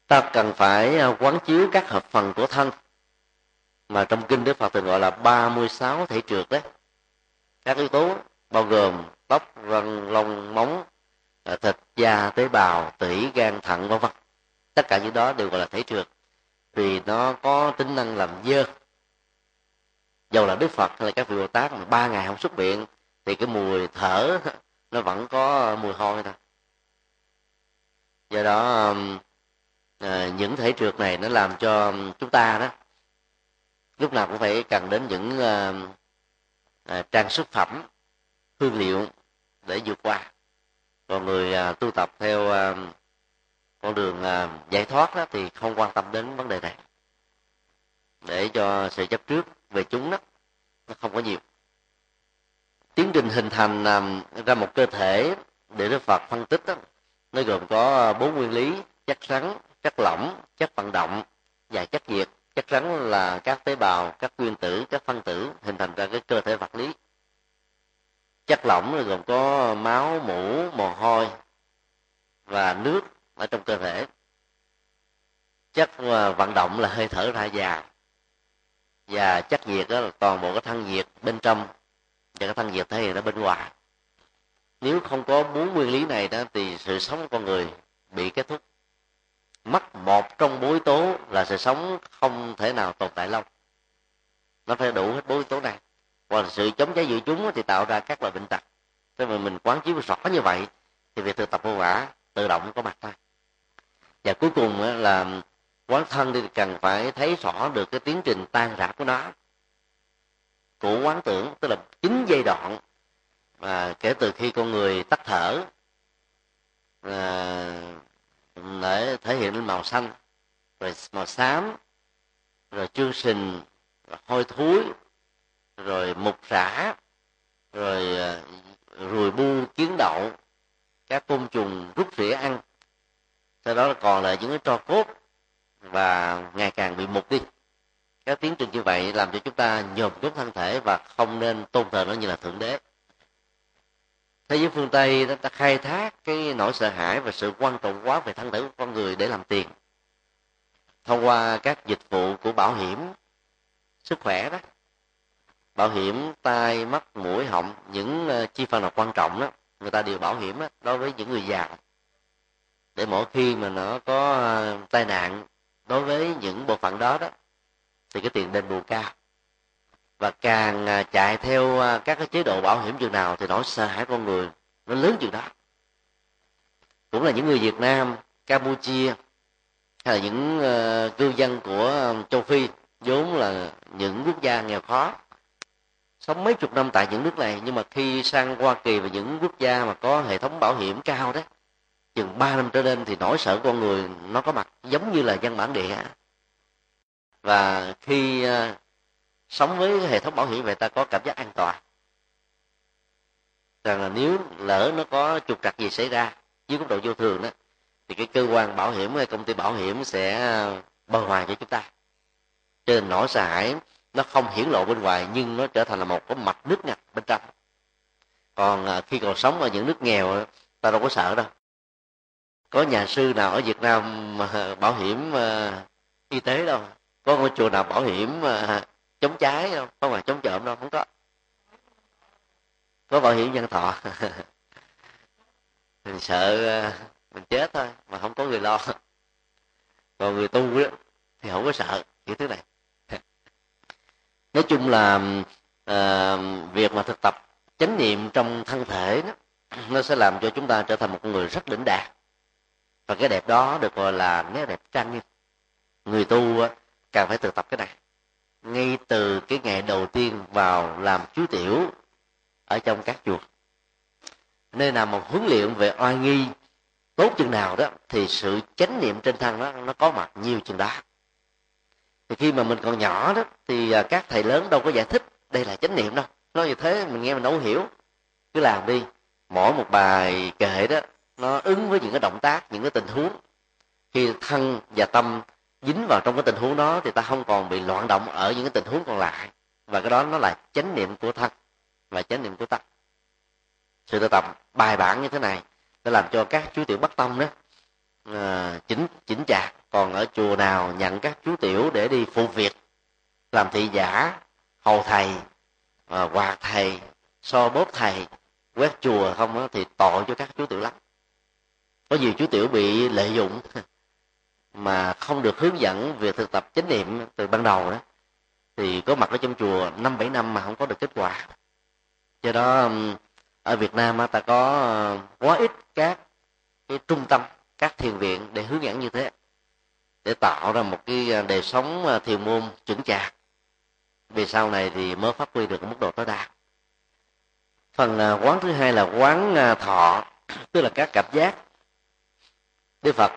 Ta cần phải à, quán chiếu các hợp phần của thân, mà trong kinh đức phật thường gọi là 36 thể trượt đấy. Các yếu tố bao gồm tóc, răng, lông, móng à, thịt, da, tế bào, tủy, gan, thận, vân vân. Tất cả những đó đều gọi là thể trượt, vì nó có tính năng làm dơ. Dầu là đức phật hay là các vị bồ tát mà ba ngày không xuất viện, thì cái mùi thở nó vẫn có mùi hôi thôi do đó um, à, những thể trượt này nó làm cho chúng ta đó lúc nào cũng phải cần đến những à, à, trang sức phẩm hương liệu để vượt qua. Còn người à, tu tập theo à, con đường à, giải thoát đó thì không quan tâm đến vấn đề này. Để cho sự chấp trước về chúng đó nó không có nhiều. Tiến trình hình thành à, ra một cơ thể để đức phật phân tích đó, nó gồm có à, bốn nguyên lý, chất rắn, chất lỏng, chất vận động và chất nhiệt. Chất rắn là các tế bào, các nguyên tử, các phân tử hình thành ra cái cơ thể vật lý. Chất lỏng gồm có máu mũ mồ hôi và nước ở trong cơ thể. Chất à, vận động là hơi thở ra vào và chất nhiệt đó là toàn bộ cái thân nhiệt bên trong và cái thân nhiệt thể hiện ở bên ngoài nếu không có bốn nguyên lý này đó, thì sự sống của con người bị kết thúc. Mất một trong bốn yếu tố là sự sống không thể nào tồn tại lâu. Nó phải đủ hết bốn yếu tố này. Còn sự chống cháy dự chúng thì tạo ra các loại bệnh tật. Thế mà mình quán chiếu rõ như vậy, thì việc thực tập vô quả tự động có mặt thôi. Và cuối cùng là quán thân thì cần phải thấy rõ được cái tiến trình tan rã của nó. Của quán tưởng, tức là chín giai đoạn và kể từ khi con người tắt thở à, để thể hiện lên màu xanh rồi màu xám rồi chương sình rồi hôi thối rồi mục rã rồi à, ruồi bu kiến đậu các côn trùng rút rỉa ăn. Sau đó còn lại những cái tro cốt và ngày càng bị mục đi. Các tiến trình như vậy làm cho chúng ta nhòm chút thân thể và không nên tôn thờ nó như là thượng đế thế giới phương tây nó ta khai thác cái nỗi sợ hãi và sự quan trọng quá về thân thể của con người để làm tiền. Thông qua các dịch vụ của bảo hiểm sức khỏe đó bảo hiểm tai mắt mũi họng những ờ, chi phần nào quan trọng đó người ta đều bảo hiểm đó, đối với những người già. Để mỗi khi mà nó có ờ, tai nạn đối với những bộ phận đó đó thì cái tiền đền bù cao và càng à, chạy theo à, các cái chế độ bảo hiểm chừng nào thì nỗi sợ hãi con người nó lớn chừng đó. Cũng là những người Việt Nam Campuchia hay là những uh, cư dân của ờ, châu Phi vốn là những quốc gia nghèo khó sống mấy chục năm tại những nước này. Nhưng mà khi sang Hoa Kỳ và những quốc gia mà có hệ thống bảo hiểm cao đấy chừng ba năm trở lên thì nỗi sợ con người nó có mặt giống như là dân bản địa. Và khi ờ, sống với hệ thống bảo hiểm vậy ta có cảm giác an toàn. Rằng là nếu lỡ nó có trục trặc gì xảy ra dưới góc độ vô thường đó, thì cái cơ quan bảo hiểm hay công ty bảo hiểm sẽ ờ, bồi hoàn cho chúng ta. Cho nên nỗi sợ hãi nó không hiển lộ bên ngoài, nhưng nó trở thành là một cái mạch nước ngặt bên trong. Còn ờ, khi còn sống ở những nước nghèo ta đâu có sợ đâu. Có nhà sư nào ở việt nam mà ờ, bảo hiểm y tế đâu. Có ngôi chùa nào bảo hiểm chống cháy đâu không phải chống trộm đâu không có. Có bảo hiểm nhân thọ. Mình sợ ờ, mình chết thôi mà không có người lo. Còn người tu thì không có sợ những thứ này. Nói chung là uh, việc mà thực tập chánh niệm trong thân thể đó, nó sẽ làm cho chúng ta trở thành một người rất đỉnh đạt. Và cái đẹp đó được gọi là nét đẹp trang nghiêm. Người tu càng phải thực tập cái này ngay từ cái ngày đầu tiên vào làm chú tiểu ở trong các chuột nên là một huấn luyện về oai nghi tốt chừng nào đó, thì sự chánh niệm trên thân nó nó có mặt nhiều chừng đó. Thì khi mà mình còn nhỏ đó, thì à, các thầy lớn đâu có giải thích đây là chánh niệm đâu. Nói như thế mình nghe mình đâu hiểu. Cứ làm đi. Mỗi một bài kệ đó, nó ứng với những cái động tác, những cái tình huống. Khi thân và tâm dính vào trong cái tình huống đó thì ta không còn bị loạn động ở những cái tình huống còn lại. Và cái đó nó là chánh niệm của thân và chánh niệm của tâm. Sự tu tập bài bản như thế này để làm cho các chú tiểu bất tâm đó à, chỉnh chỉnh chạc. Còn ở chùa nào nhận các chú tiểu để đi phụ việc làm thị giả hầu thầy à, quạt thầy so bóp thầy quét chùa không đó, thì tội cho các chú tiểu lắm. Có nhiều chú tiểu bị lợi dụng. mà không được hướng dẫn việc thực tập chánh niệm từ ban đầu đó, thì có mặt ở trong chùa năm bảy năm mà không có được kết quả. Do đó ở Việt Nam ta có quá ít các cái trung tâm, các thiền viện để hướng dẫn như thế, để tạo ra một cái à, đời sống à, thiền môn chuẩn chạc. Vì sau này thì mới phát huy được mức độ tối đa. Phần à, quán thứ hai là quán thọ, tức là các cảm giác. Đức phật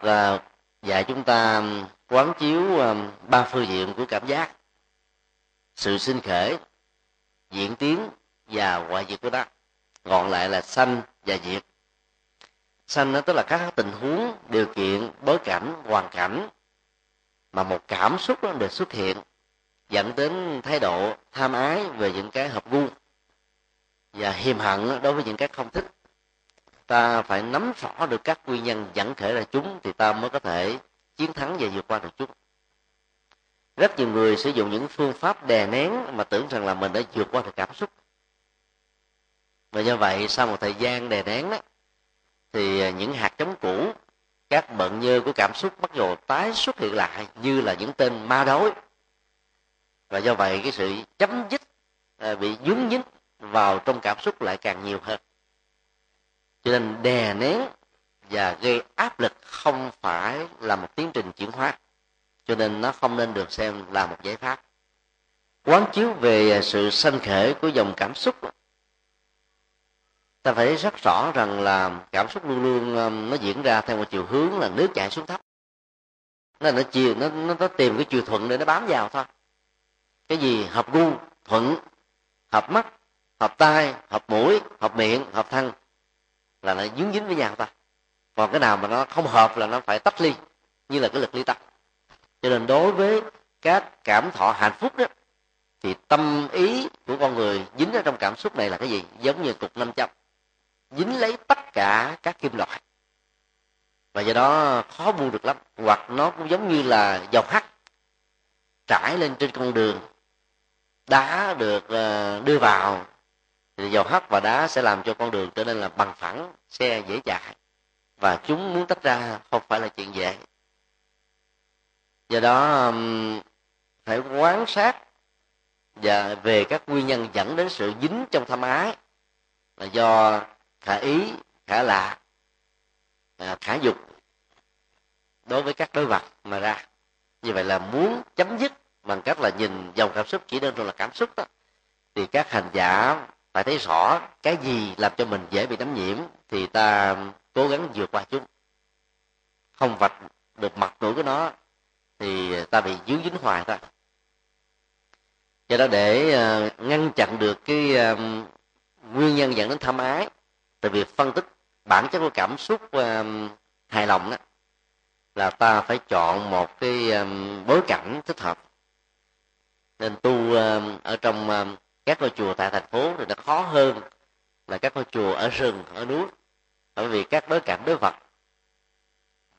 dạy chúng ta um, quán chiếu um, ba phương diện của cảm giác. Sự sinh khởi diễn tiến và ngoại diệt của nó. Gọn lại là sanh và diệt. Sanh nó tức là các tình huống, điều kiện, bối cảnh, hoàn cảnh mà một cảm xúc nó được xuất hiện, dẫn đến thái độ tham ái về những cái hợp gu và hiềm hận đối với những cái không thích ta phải nắm rõ được các nguyên nhân dẫn khởi ra chúng thì ta mới có thể chiến thắng và vượt qua được chúng. Rất nhiều người sử dụng những phương pháp đè nén mà tưởng rằng là mình đã vượt qua được cảm xúc. Và do vậy, sau một thời gian đè nén đó thì những hạt giống cũ, các bận nhơ của cảm xúc bắt đầu tái xuất hiện lại như là những tên ma đối và do vậy, cái sự chấm dứt à, bị dướng dính vào trong cảm xúc lại càng nhiều hơn cho nên đè nén và gây áp lực không phải là một tiến trình chuyển hóa. Cho nên nó không nên được xem là một giải pháp. Quán chiếu về sự sanh khởi của dòng cảm xúc ta phải rất rõ rằng là cảm xúc luôn luôn um, nó diễn ra theo một chiều hướng là nước chảy xuống thấp. Nó nó chiều nó nó, nó tìm cái chiều thuận để nó bám vào thôi. Cái gì? Hợp gu thuận hợp mắt hợp tai hợp mũi hợp miệng hợp thân là nó dính dính với nhau ta. Còn cái nào mà nó không hợp là nó phải tách ly, như là cái lực ly tách cho nên đối với các cảm thọ hạnh phúc đó, thì tâm ý của con người dính ở trong cảm xúc này là cái gì? Giống như cục năm trăm dính lấy tất cả các kim loại. Và do đó khó buông được lắm. Hoặc nó cũng giống như là dầu hắt trải lên trên con đường, đá được ờ, đưa vào dầu hắt và đá sẽ làm cho con đường trở nên là bằng phẳng, xe dễ chạy. Và chúng muốn tách ra không phải là chuyện dễ. Do đó phải quan sát và về các nguyên nhân dẫn đến sự dính trong tham ái là do khả ý, khả lạ à, khả dục đối với các đối vật mà ra. Như vậy là muốn chấm dứt bằng cách là nhìn dòng cảm xúc, chỉ đơn thuần là cảm xúc đó, thì các hành giả phải thấy rõ cái gì làm cho mình dễ bị đắm nhiễm thì ta cố gắng vượt qua chúng. Không vạch được mặt mũi của nó thì ta bị dướng dính hoài thôi. Cho đó để ờ, ngăn chặn được cái ờ, nguyên nhân dẫn đến tham ái từ việc phân tích bản chất của cảm xúc ờ, hài lòng đó là ta phải chọn một cái bối cảnh thích hợp. Nên tu ở trong các ngôi chùa tại thành phố thì nó khó hơn là các ngôi chùa ở rừng, ở núi. Bởi vì các bối cảnh đối vật,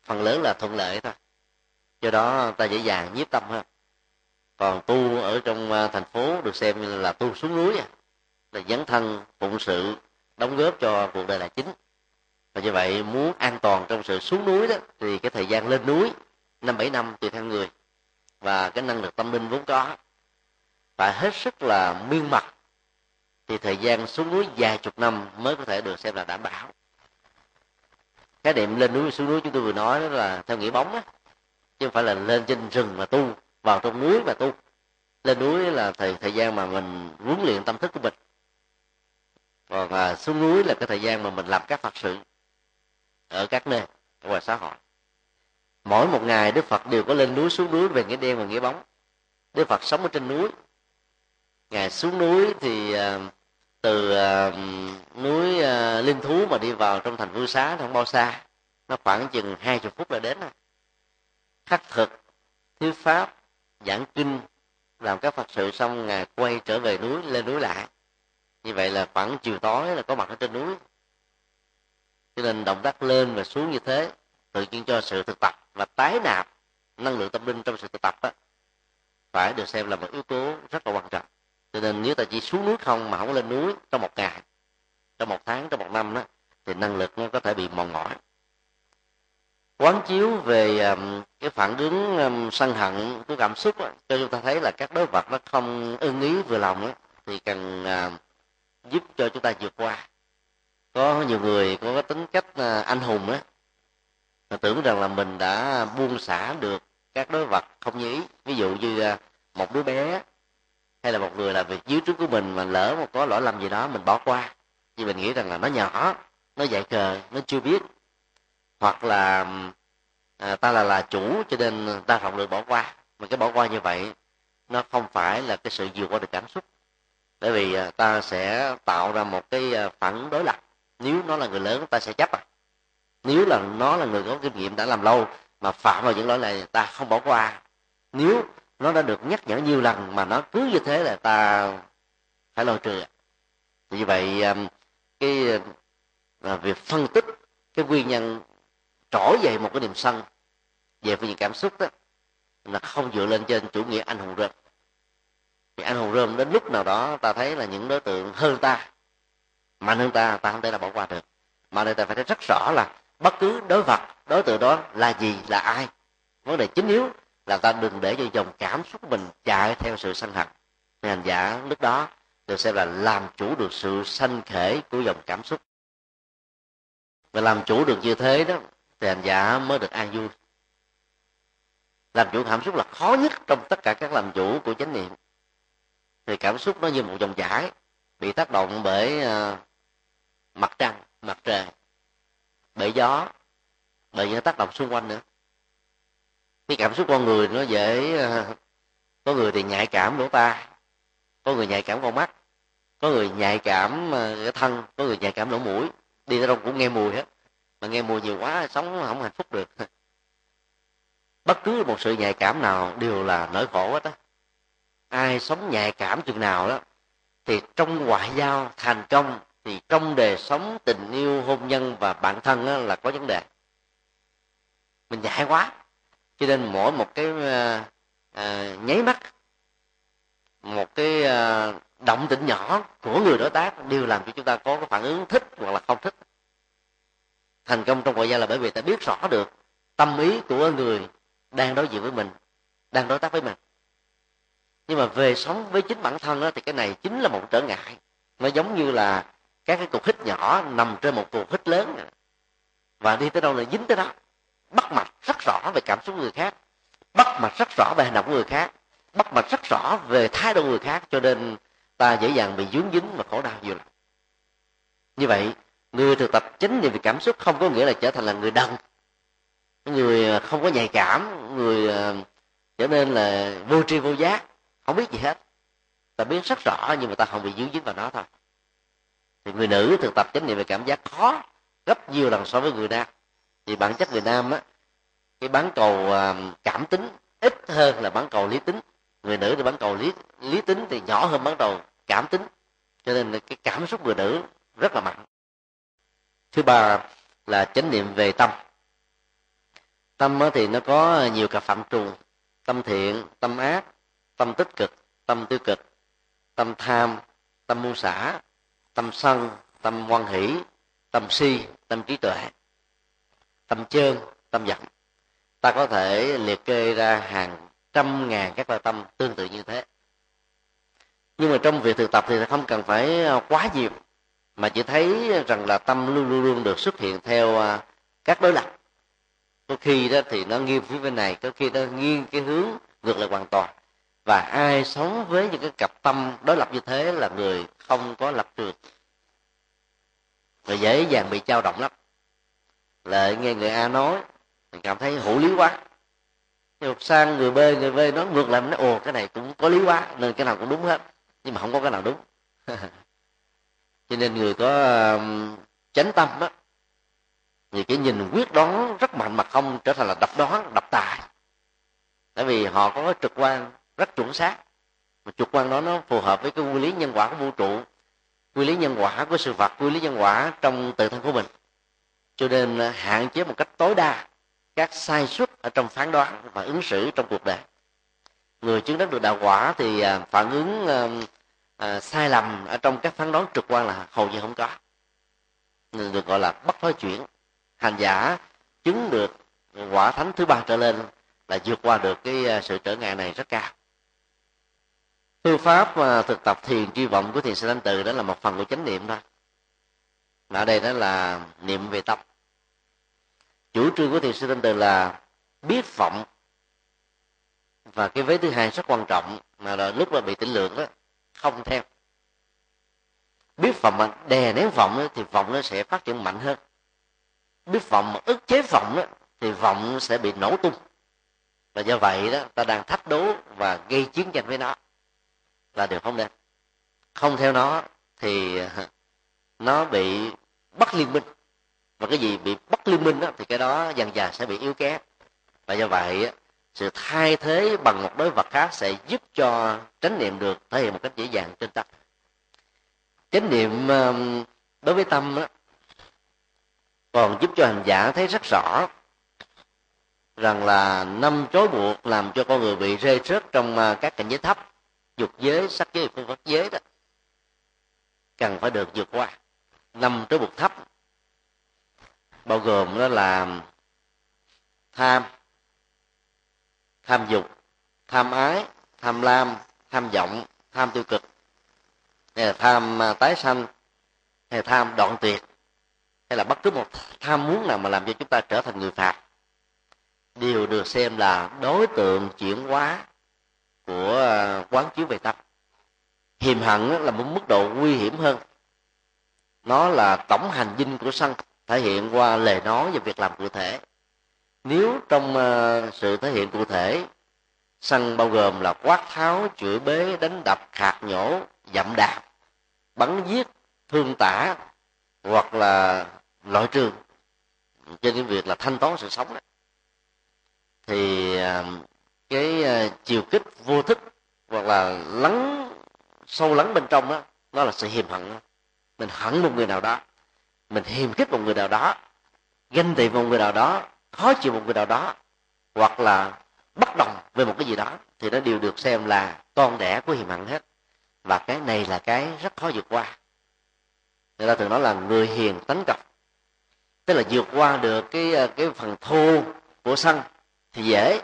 phần lớn là thuận lợi thôi. Do đó ta dễ dàng nhiếp tâm hơn. Còn tu ở trong à, thành phố được xem như là tu xuống núi à, là dấn thân, phụng sự, đóng góp cho cuộc đời là chính. Và như vậy muốn an toàn trong sự xuống núi đó, thì cái thời gian lên núi, năm bảy năm tùy theo người và cái năng lực tâm linh vốn có phải hết sức là miên mật. Thì thời gian xuống núi vài chục năm mới có thể được xem là đảm bảo. Cái niệm lên núi xuống núi chúng tôi vừa nói đó là theo nghĩa bóng á. Chứ không phải là lên trên rừng mà tu vào trong núi mà tu. Lên núi là thời thời gian mà mình huấn luyện tâm thức của mình. Còn à, xuống núi là cái thời gian mà mình làm các phật sự ở các nơi ở ngoài xã hội. Mỗi một ngày đức phật đều có lên núi xuống núi về nghĩa đen và nghĩa bóng. Đức phật sống ở trên núi ngày xuống núi thì ờ, từ ờ, núi ờ, linh thú mà đi vào trong thành vương xá không bao xa. Nó khoảng chừng hai chục phút là đến rồi. Khắc thực thuyết pháp giảng kinh làm các phật sự xong ngài quay trở về núi lên núi lại. Như vậy là khoảng chiều tối là có mặt ở trên núi. Cho nên động tác lên và xuống như thế tự nhiên cho sự thực tập và tái nạp năng lượng tâm linh trong sự thực tập đó, phải được xem là một yếu tố rất là quan trọng cho nên nếu ta chỉ xuống núi không mà không lên núi trong một ngày trong một tháng trong một năm đó thì năng lực nó có thể bị mòn mỏi. Quán chiếu về um, cái phản ứng um, sân hận của cảm xúc đó, cho chúng ta thấy là các đối vật nó không ưng ý vừa lòng đó, thì cần uh, giúp cho chúng ta vượt qua. Có nhiều người có cái tính cách uh, anh hùng á tưởng rằng là mình đã buông xả được các đối vật không như ý. Ví dụ như uh, một đứa bé hay là một người làm việc dưới trước của mình mà lỡ một có lỗi lầm gì đó mình bỏ qua. Vì mình nghĩ rằng là nó nhỏ nó dạy cờ nó chưa biết. Hoặc là à, ta là là chủ cho nên ta rộng lượng bỏ qua. Mà cái bỏ qua như vậy nó không phải là cái sự vượt qua được cảm xúc. Bởi vì à, ta sẽ tạo ra một cái à, phản ứng đối lập. Nếu nó là người lớn ta sẽ chấp à. Nếu là nó là người có kinh nghiệm đã làm lâu mà phạm vào những lỗi này ta không bỏ qua. Nếu nó đã được nhắc nhở nhiều lần mà nó cứ như thế là ta phải lo trừ như vậy um, cái uh, uh, việc phân tích cái nguyên nhân trỗi dậy một cái niềm sân về phương diện cảm xúc đó là không dựa lên trên chủ nghĩa anh hùng rơm thì anh hùng rơm đến lúc nào đó ta thấy là những đối tượng hơn ta, mạnh hơn ta ta không thể là bỏ qua được. Mà đây ta phải thấy rất rõ là bất cứ đối vật, đối tượng đó là gì, là ai. Vấn đề chính yếu là ta đừng để cho dòng cảm xúc mình chạy theo sự sân hận. Hành giả lúc đó được xem là làm chủ được sự sanh khể của dòng cảm xúc. Và làm chủ được như thế đó thì hành giả mới được an vui. Làm chủ cảm xúc là khó nhất trong tất cả các làm chủ của chánh niệm. Thì cảm xúc nó như một dòng chảy bị tác động bởi uh, mặt trăng mặt trời bởi gió bởi những tác động xung quanh nữa cái cảm xúc con người nó dễ ờ, có người thì nhạy cảm lỗ tai có người nhạy cảm con mắt, có người nhạy cảm ờ, cái thân, có người nhạy cảm lỗ mũi. Đi ra đâu cũng nghe mùi hết, mà nghe mùi nhiều quá sống không hạnh phúc được. Bất cứ một sự nhạy cảm nào đều là nỗi khổ hết á. Ai sống nhạy cảm chừng nào đó, thì trong ngoại giao thành công, thì trong đời sống tình yêu hôn nhân và bản thân đó là có vấn đề. Mình nhạy quá cho nên mỗi một cái uh, uh, nháy mắt một cái uh, động tĩnh nhỏ của người đối tác đều làm cho chúng ta có cái phản ứng thích hoặc là không thích. Thành công trong ngoại giao là bởi vì ta biết rõ được tâm ý của người đang đối diện với mình đang đối tác với mình. Nhưng mà về sống với chính bản thân đó, thì cái này chính là một trở ngại. Nó giống như là các cái cục hít nhỏ nằm trên một cục hít lớn. Và đi tới đâu là dính tới đó bắt mạch rất rõ về cảm xúc người khác. Bắt mạch rất rõ về hành động của người khác. Bắt mạch rất rõ về thái độ người khác, cho nên ta dễ dàng bị dướng dính và khổ đau nhiều lắm. Như vậy, người thực tập chính niệm về cảm xúc không có nghĩa là trở thành là người đần. Người à, không có nhạy cảm, người à, trở nên là vô tri vô giác, không biết gì hết. Ta biết rất rõ nhưng mà ta không bị dướng dính vào nó thôi. Thì người nữ thực tập chánh niệm về cảm giác khó gấp nhiều lần so với người nam thì bản chất người nam á, cái bán cầu à, cảm tính ít hơn là bán cầu lý tính. Người nữ thì bán cầu lý lý tính thì nhỏ hơn bán cầu cảm tính. Cho nên là cái cảm xúc người nữ rất là mạnh. Thứ ba là chánh niệm về tâm. Tâm thì nó có nhiều cặp phạm trù. Tâm thiện, tâm ác, tâm tích cực, tâm tiêu cực, tâm tham, tâm mưu xả, tâm sân, tâm hoan hỷ, tâm si, tâm trí tuệ tâm chơn, tâm giận ta có thể liệt kê ra hàng trăm ngàn các loại tâm tương tự như thế. Nhưng mà trong việc thực tập thì không cần phải à, quá nhiều, mà chỉ thấy rằng là tâm luôn luôn luôn được xuất hiện theo à, các đối lập. Có khi đó thì nó nghiêng phía bên này, có khi nó nghiêng cái hướng ngược lại hoàn toàn. Và ai sống với những cái cặp tâm đối lập như thế là người không có lập trường. Và dễ dàng bị trao động lắm lại nghe người a nói, mình cảm thấy hữu lý quá. Nhưng sang người b người b nói ngược lại, mình nói, ồ, cái này cũng có lý quá, nên cái nào cũng đúng hết. Nhưng mà không có cái nào đúng. Cho nên người có chánh tâm á thì cái nhìn quyết đoán rất mạnh mà không trở thành là đập đoán, đập tài. Tại vì họ có cái trực quan rất chuẩn xác. Mà trực quan đó nó phù hợp với cái quy lý nhân quả của vũ trụ, quy lý nhân quả của sự vật, quy lý nhân quả trong tự thân của mình cho nên à, hạn chế một cách tối đa các sai suất ở trong phán đoán và ứng xử trong cuộc đời. Người chứng đắc được đạo quả thì à, phản ứng à, à, sai lầm ở trong các phán đoán trực quan là hầu như không có. Nên được gọi là bất thối chuyển. Hành giả chứng được quả thánh thứ ba trở lên là vượt qua được cái sự trở ngại này rất cao. Phương pháp mà thực tập thiền tri vọng của thiền sư thanh từ đó là một phần của chánh niệm thôi mà ở đây đó là niệm về tâm. Chủ trương của thiền sư tinh từ là biết vọng. Và cái vế thứ hai rất quan trọng mà là lúc mà bị tỉnh lượng đó, không theo. Biết vọng mà đè nén vọng thì vọng nó sẽ phát triển mạnh hơn. Biết vọng mà ức chế vọng thì vọng sẽ bị nổ tung. Và do vậy đó, ta đang thách đố và gây chiến tranh với nó là điều không nên. Không theo nó thì nó bị bất liên minh. Và cái gì bị bất liên minh đó, thì cái đó dần dần sẽ bị yếu kém. Và do vậy sự thay thế bằng một đối vật khác sẽ giúp cho chánh niệm được thể hiện một cách dễ dàng trên tâm. Chánh niệm um, đối với tâm đó, còn giúp cho hành giả thấy rất rõ rằng là năm chối buộc làm cho con người bị rơi rớt trong à, các cảnh giới thấp dục giới sắc giới phương pháp giới đó cần phải được vượt qua năm trói buộc thấp. Bao gồm đó là tham tham dục, tham ái, tham lam, tham vọng, tham tiêu cực, hay là tham à, tái sanh, hay là tham đoạn tuyệt, hay là bất cứ một tham muốn nào mà làm cho chúng ta trở thành người phạt đều được xem là đối tượng chuyển hóa của à, quán chiếu về tâm. Hiềm hận là một mức độ nguy hiểm hơn nó là tổng hành dinh của sân thể hiện qua lời nói và việc làm cụ thể. Nếu trong uh, sự thể hiện cụ thể sân bao gồm là quát tháo chửi bế đánh đập khạc nhổ dậm đạp bắn giết thương tả hoặc là loại trừ. Trên cái việc là thanh toán sự sống đó. Thì uh, cái uh, chiều kích vô thức hoặc là lắng sâu lắng bên trong đó nó là sự hiềm hận mình hận một người nào đó. Mình hiềm khích một người nào đó. Ganh tị một người nào đó. Khó chịu một người nào đó. Hoặc là bất đồng về một cái gì đó. Thì nó đều được xem là con đẻ của hiềm hận hết. Và cái này là cái rất khó vượt qua. Người ta thường nói là người hiền tánh cọc tức là vượt qua được cái ờ, cái phần thô của sân thì dễ.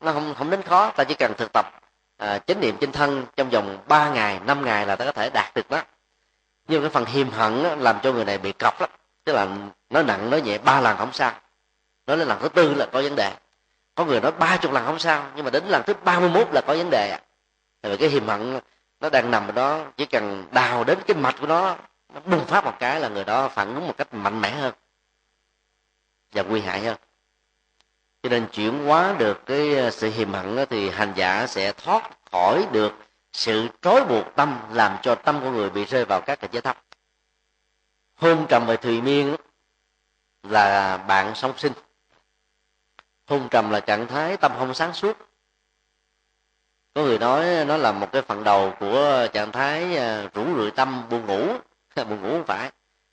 Nó không không đến khó. Ta chỉ cần thực tập à, chánh niệm trên thân trong vòng 3 ngày 5 ngày là ta có thể đạt được đó nhưng cái phần hiềm hận đó, làm cho người này bị cọc lắm. Tức là nó nặng nó nhẹ ba lần không sao. Nói lên lần thứ tư là có vấn đề. Có người nói ba chục lần không sao nhưng mà đến lần thứ ba mươi mốt là có vấn đề à tại vì cái hiềm hận nó đang nằm ở đó chỉ cần đào đến cái mạch của nó nó bùng phát một cái là người đó phản ứng một cách mạnh mẽ hơn và nguy hại hơn. Cho nên chuyển hóa được cái ờ, sự hiềm hận thì hành giả sẽ thoát khỏi được sự trói buộc tâm làm cho tâm của người bị rơi vào các cảnh giới thấp. Hôn trầm và thùy miên là bạn song sinh. Hôn trầm là trạng thái tâm không sáng suốt. Có người nói nó là một cái phần đầu của trạng thái à, rủ rượi tâm, buồn ngủ. Buồn ngủ không phải.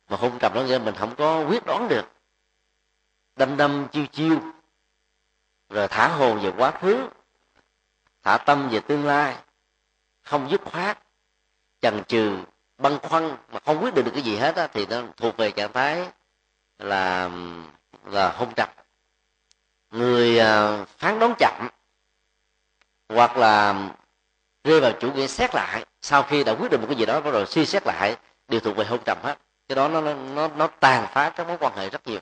Mà hôn trầm nó nghĩa mình không có quyết đoán được. Đâm đâm, chiêu chiêu. Rồi thả hồn về quá khứ. Thả tâm về tương lai không dứt khoát chần chừ băn khoăn mà không quyết định được cái gì hết á, thì nó thuộc về trạng thái là là hôn trầm. Người à, phán đoán chậm hoặc là rơi vào chủ nghĩa xét lại sau khi đã quyết định một cái gì đó rồi suy xét lại đều thuộc về hôn trầm hết. Cái đó nó nó nó tàn phá các mối quan hệ rất nhiều.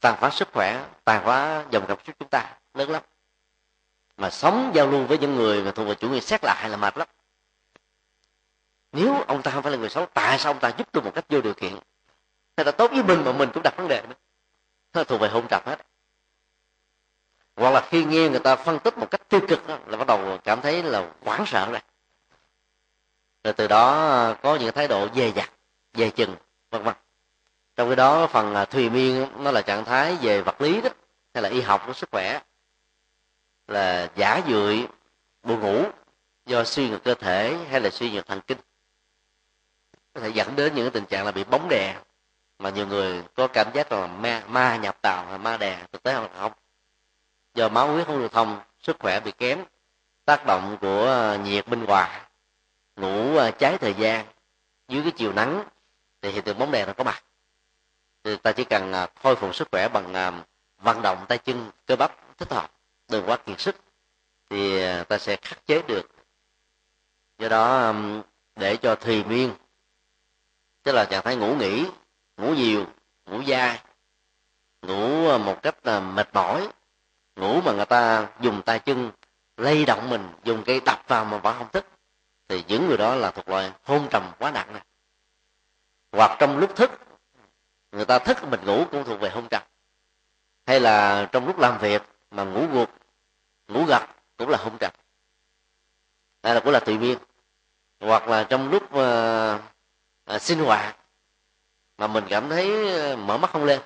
Tàn phá sức khỏe tàn phá dòng cảm xúc chúng ta lớn lắm. Mà sống giao lưu với những người mà thuộc về chủ nghĩa xét lại là mệt lắm nếu ông ta không phải là người xấu tại sao ông ta giúp tôi một cách vô điều kiện? Hay là tốt với mình mà mình cũng đặt vấn đề nữa? Nó thuộc về hôn trầm hết. Hoặc là khi nghe người ta phân tích một cách tiêu cực đó, là bắt đầu cảm thấy là hoảng sợ rồi. Rồi từ đó có những thái độ dè dặt dè chừng vân vân. Trong cái đó phần à, thùy miên nó là trạng thái về vật lý đó hay là y học của sức khỏe. Là giả dưỡi buồn ngủ do suy nhược cơ thể hay là suy nhược thần kinh có thể dẫn đến những tình trạng là bị bóng đè mà nhiều người có cảm giác là ma, ma nhập tàu ma đè thực tế không? Do máu huyết không lưu thông sức khỏe bị kém tác động của ờ, nhiệt bên ngoài ngủ ờ, trái thời gian dưới cái chiều nắng thì hiện tượng bóng đè nó có mặt. Thì ta chỉ cần ờ, khôi phục sức khỏe bằng vận động tay chân cơ bắp thích hợp đừng quá kiệt sức thì ta sẽ khắc chế được. Do đó để cho thùy miên tức là trạng thái ngủ nghỉ ngủ nhiều ngủ dai ngủ ờ, một cách là mệt mỏi ngủ mà người ta dùng tay chân lay động mình dùng cây đập vào mà vẫn không thức thì những người đó là thuộc loại hôn trầm quá nặng này hoặc trong lúc thức người ta thức mình ngủ cũng thuộc về hôn trầm. Hay là trong lúc làm việc mà ngủ gục ngủ gật cũng là hôn trầm. Hay là cũng là tùy miên hoặc là trong lúc uh, à, sinh hoạt mà mình cảm thấy ờ, mở mắt không lên.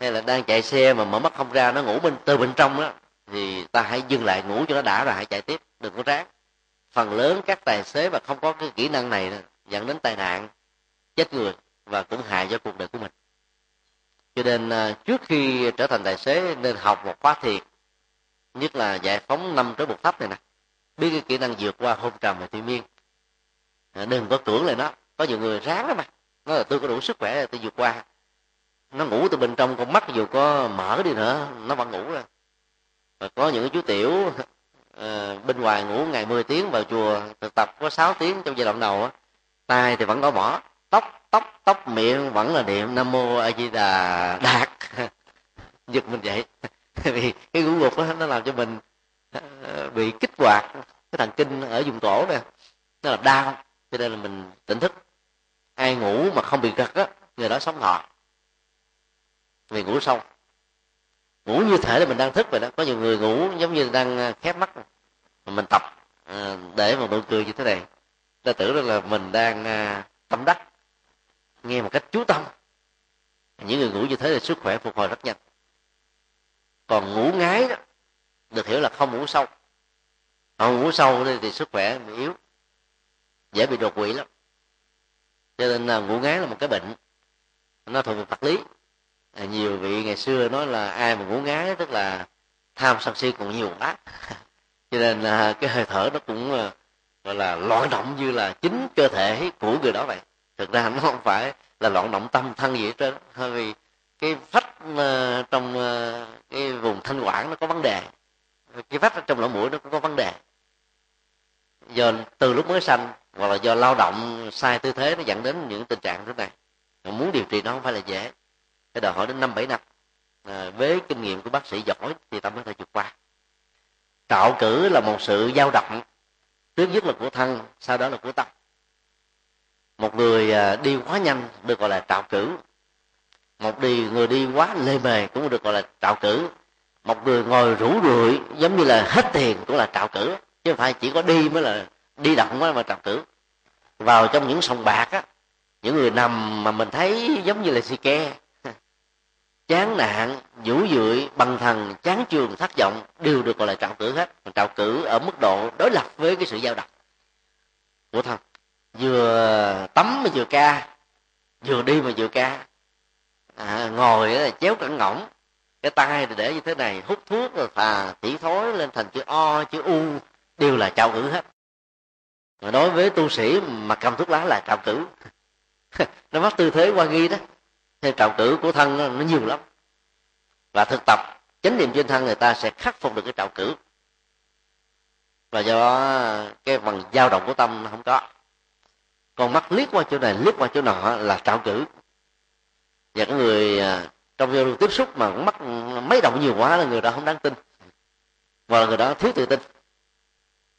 Hay là đang chạy xe mà mở mắt không ra nó ngủ bên từ bên trong đó thì ta hãy dừng lại ngủ cho nó đã rồi hãy chạy tiếp đừng có ráng. Phần lớn các tài xế mà không có cái kỹ năng này dẫn đến tai nạn chết người và cũng hại cho cuộc đời của mình. Cho nên ờ, trước khi trở thành tài xế nên học một khóa thiền nhất là giải phóng năm tới một thấp này nè. Biết cái kỹ năng vượt qua hôn trầm và thiên miên ờ, đừng có cưỡng lại nó có nhiều người ráng lắm mà. Nói là tôi có đủ sức khỏe tôi vượt qua. Nó ngủ từ bên trong con mắt dù có mở đi nữa nó vẫn ngủ rồi. Và có những chú tiểu à, bên ngoài ngủ ngày 10 tiếng vào chùa thực tập có 6 tiếng trong giai đoạn đầu á. Tay thì vẫn có mỏ tóc tóc tóc miệng vẫn là niệm nam mô a di đà đạt. Giật mình vậy. Vì cái ngủ gục đó nó làm cho mình ờ, bị kích hoạt cái thần kinh ở vùng cổ nè. Nó là đau cho nên là mình tỉnh thức ai ngủ mà không bị gật á người đó sống thọ vì ngủ sâu. Ngủ như thể là mình đang thức vậy đó. Có nhiều người ngủ giống như đang à, khép mắt. Mà mình tập à, để một nụ cười như thế này. Ta tưởng là mình đang à, tâm đắc. Nghe một cách chú tâm. Những người ngủ như thế thì sức khỏe phục hồi rất nhanh. Còn ngủ ngái đó được hiểu là không ngủ sâu. Không ngủ sâu thì, thì sức khỏe bị yếu dễ bị đột quỵ lắm cho nên là ngủ ngáy là một cái bệnh. Nó thuộc về vật lý. À, nhiều vị ngày xưa nói là ai mà ngủ ngáy tức là tham sân si còn nhiều quá. Cho nên là cái hơi thở nó cũng ờ, gọi là loạn động như là chính cơ thể của người đó vậy. Thực ra nó không phải là loạn động tâm thân gì hết trơn. Bởi vì cái vách ờ, trong ờ, cái vùng thanh quản nó có vấn đề. Cái vách trong lỗ mũi nó cũng có vấn đề do từ lúc mới sanh hoặc là do lao động sai tư thế nó dẫn đến những tình trạng thế này. Muốn điều trị nó không phải là dễ. Cái đòi hỏi đến năm bảy năm. À, với kinh nghiệm của bác sĩ giỏi thì ta mới thể vượt qua. Trạo cử là một sự dao động trước nhất là của thân sau đó là của tâm. Một người à, đi quá nhanh được gọi là trạo cử. Một đi người đi quá lê mề cũng được gọi là trạo cử. Một người ngồi rủ rượi giống như là hết tiền cũng là trạo cử chứ không phải chỉ có đi mới là đi động mới mà trào cử vào trong những sòng bạc á những người nằm mà mình thấy giống như là si ke. Chán nạn vũ dưỡi bằng thần chán trường thất vọng đều được gọi là trạo cử hết. Trạo cử ở mức độ đối lập với cái sự dao động. Của thân vừa tắm mà vừa ca vừa đi mà vừa ca. À, ngồi là chéo cẳng ngỗng. Cái tay thì để như thế này hút thuốc rồi phà tỉ thối lên thành chữ o chữ u đều là trào cử hết. Mà đối với tu sĩ mà cầm thuốc lá là trào cử. Nó mất tư thế qua ghi đó. Theo trào cử của thân nó, nó nhiều lắm. Và thực tập chánh niệm trên thân người ta sẽ khắc phục được cái trào cử. Và do cái phần dao động của tâm nó không có. Còn mắt liếc qua chỗ này liếc qua chỗ nọ là trào cử. Và cái người à, trong giao lưu tiếp xúc mà mắt mấy động nhiều quá là người đó không đáng tin. Hoặc là người đó thiếu tự tin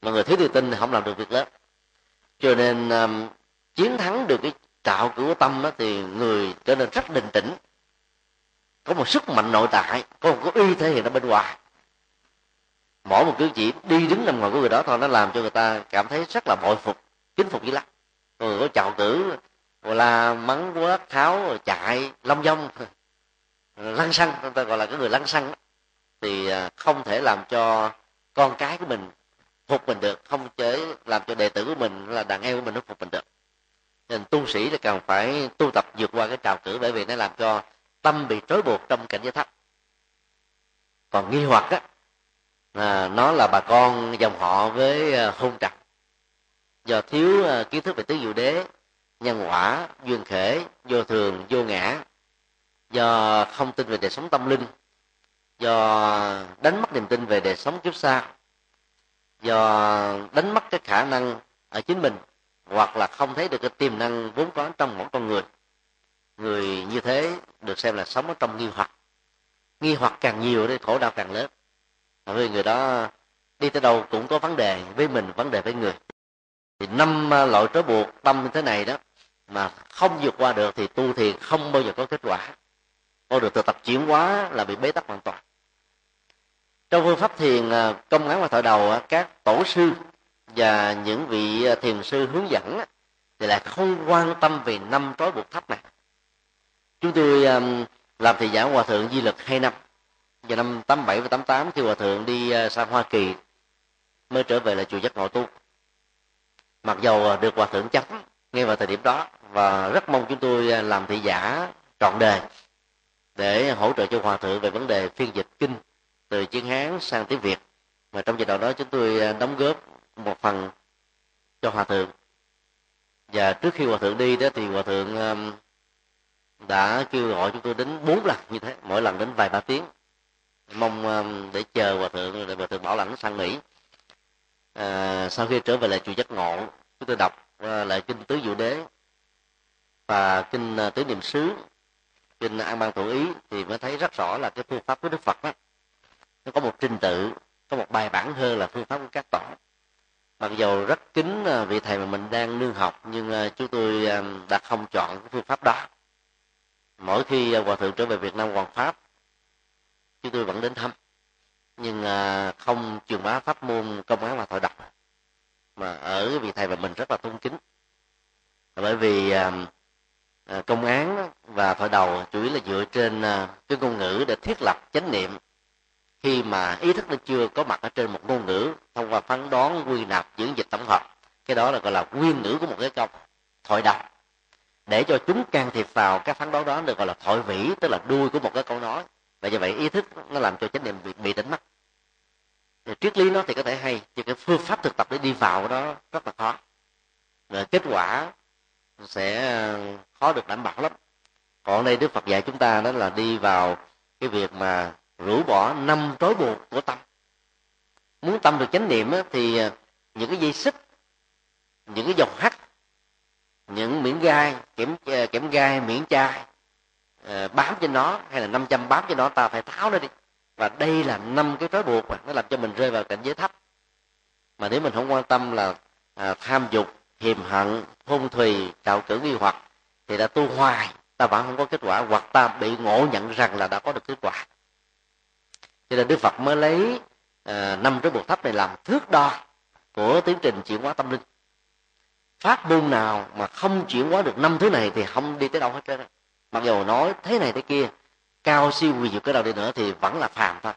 mà người thiếu tự tin thì không làm được việc lớn. Cho nên um, chiến thắng được cái trạo cử của tâm đó, thì người trở nên rất bình tĩnh. Có một sức mạnh nội tại có một cái uy thể hiện ở bên ngoài. Mỗi một cử chỉ đi đứng nằm ngoài của người đó thôi nó làm cho người ta cảm thấy rất là bội phục kính phục dữ lắm. Người có chào cử gọi là mắng quát tháo rồi chạy long dong lăng xăng người ta gọi là cái người lăng xăng thì à, không thể làm cho con cái của mình phục mình được, không chế làm cho đệ tử của mình là đàn em của mình nó phục mình được. Nên tu sĩ là cần phải tu tập vượt qua cái trào cử, bởi vì nó làm cho tâm bị trói buộc trong cảnh giới thấp. Còn nghi hoặc á, là nó là bà con dòng họ với ờ, hôn trặc do thiếu ờ, kiến thức về tứ diệu đế, nhân quả, duyên khể, vô thường, vô ngã. Do không tin về đời sống tâm linh. Do đánh mất niềm tin về đời sống kiếp xa do đánh mất cái khả năng ở chính mình, hoặc là không thấy được cái tiềm năng vốn có trong mỗi con người. Người như thế được xem là sống ở trong nghi hoặc. Nghi hoặc càng nhiều thì khổ đau càng lớn. Vì người đó, đi tới đâu cũng có vấn đề với mình, vấn đề với người. Thì năm à, loại trói buộc tâm như thế này đó, mà không vượt qua được thì tu thiền không bao giờ có kết quả. Con được từ tập chuyển hóa là bị bế tắc hoàn toàn trong phương pháp thiền à, công án và thọ đầu à, các tổ sư và những vị à, thiền sư hướng dẫn thì lại không quan tâm về năm trói buộc thấp này. Chúng tôi làm thị giả hòa thượng di lực hai năm, vào năm tám bảy và tám tám khi hòa thượng đi sang hoa kỳ mới trở về là chùa giác ngộ tu. Mặc dầu được hòa thượng chấm ngay vào thời điểm đó và rất mong chúng tôi làm thị giả trọn đời để hỗ trợ cho hòa thượng về vấn đề phiên dịch kinh từ tiếng hán sang tiếng việt. Mà trong giai đoạn đó chúng tôi à, đóng góp một phần cho hòa thượng. Và trước khi hòa thượng đi đó thì hòa thượng à, đã kêu gọi chúng tôi đến bốn lần như thế mỗi lần đến vài ba tiếng. Mong à, để chờ hòa thượng để hòa thượng bảo lãnh sang mỹ. À, sau khi trở về lại chùa giác ngộ chúng tôi đọc lại kinh tứ diệu đế và kinh tứ niệm xứ kinh an ban thủ ý thì mới thấy rất rõ là cái phương pháp của đức phật đó nó có một trình tự, có một bài bản hơn là phương pháp của các tổ mặc dù rất kính à, vị thầy mà mình đang nương học, nhưng à, chúng tôi à, đã không chọn cái phương pháp đó. Mỗi khi hòa thượng trở về việt nam hoàng pháp chúng tôi vẫn đến thăm. Nhưng không trường bá pháp môn công án và thoại đọc. Mà ở vị thầy và mình rất là tôn kính. Bởi vì công án và thoại đầu chủ yếu là dựa trên cái ngôn ngữ để thiết lập chánh niệm khi mà ý thức nó chưa có mặt ở trên một ngôn ngữ thông qua phán đoán quy nạp diễn dịch tổng hợp cái đó là gọi là nguyên ngữ của một cái câu thoại đọc. Để cho chúng can thiệp vào các phán đoán đó được gọi là thoại vĩ tức là đuôi của một cái câu nói. Và như vậy ý thức nó làm cho chánh niệm bị, bị tỉnh mất. Thì triết lý nó thì có thể hay nhưng cái phương pháp thực tập để đi vào đó rất là khó. Rồi kết quả sẽ ờ, khó được đảm bảo lắm. Còn đây đức phật dạy chúng ta đó là đi vào cái việc mà rũ bỏ năm trói buộc của tâm. Muốn tâm được chánh niệm thì à, những cái dây xích những cái dòng hắt những miếng gai kiểm à, kiểm gai miếng chai à, bám trên nó hay là 500 bám trên nó ta phải tháo nó đi. Và đây là năm cái trói buộc mà nó làm cho mình rơi vào cảnh giới thấp. Mà nếu mình không quan tâm là à, tham dục hiềm hận hôn thùy trạo cử nghi hoặc thì đã tu hoài ta vẫn không có kết quả hoặc ta bị ngộ nhận rằng là đã có được kết quả cho nên đức phật mới lấy ờ, năm à, trói buộc thấp này làm thước đo của tiến trình chuyển hóa tâm linh. Pháp môn nào mà không chuyển hóa được năm thứ này thì không đi tới đâu hết trơn mặc dù nói thế này thế kia cao siêu quyền diệu cái đầu đi nữa thì vẫn là phàm thôi.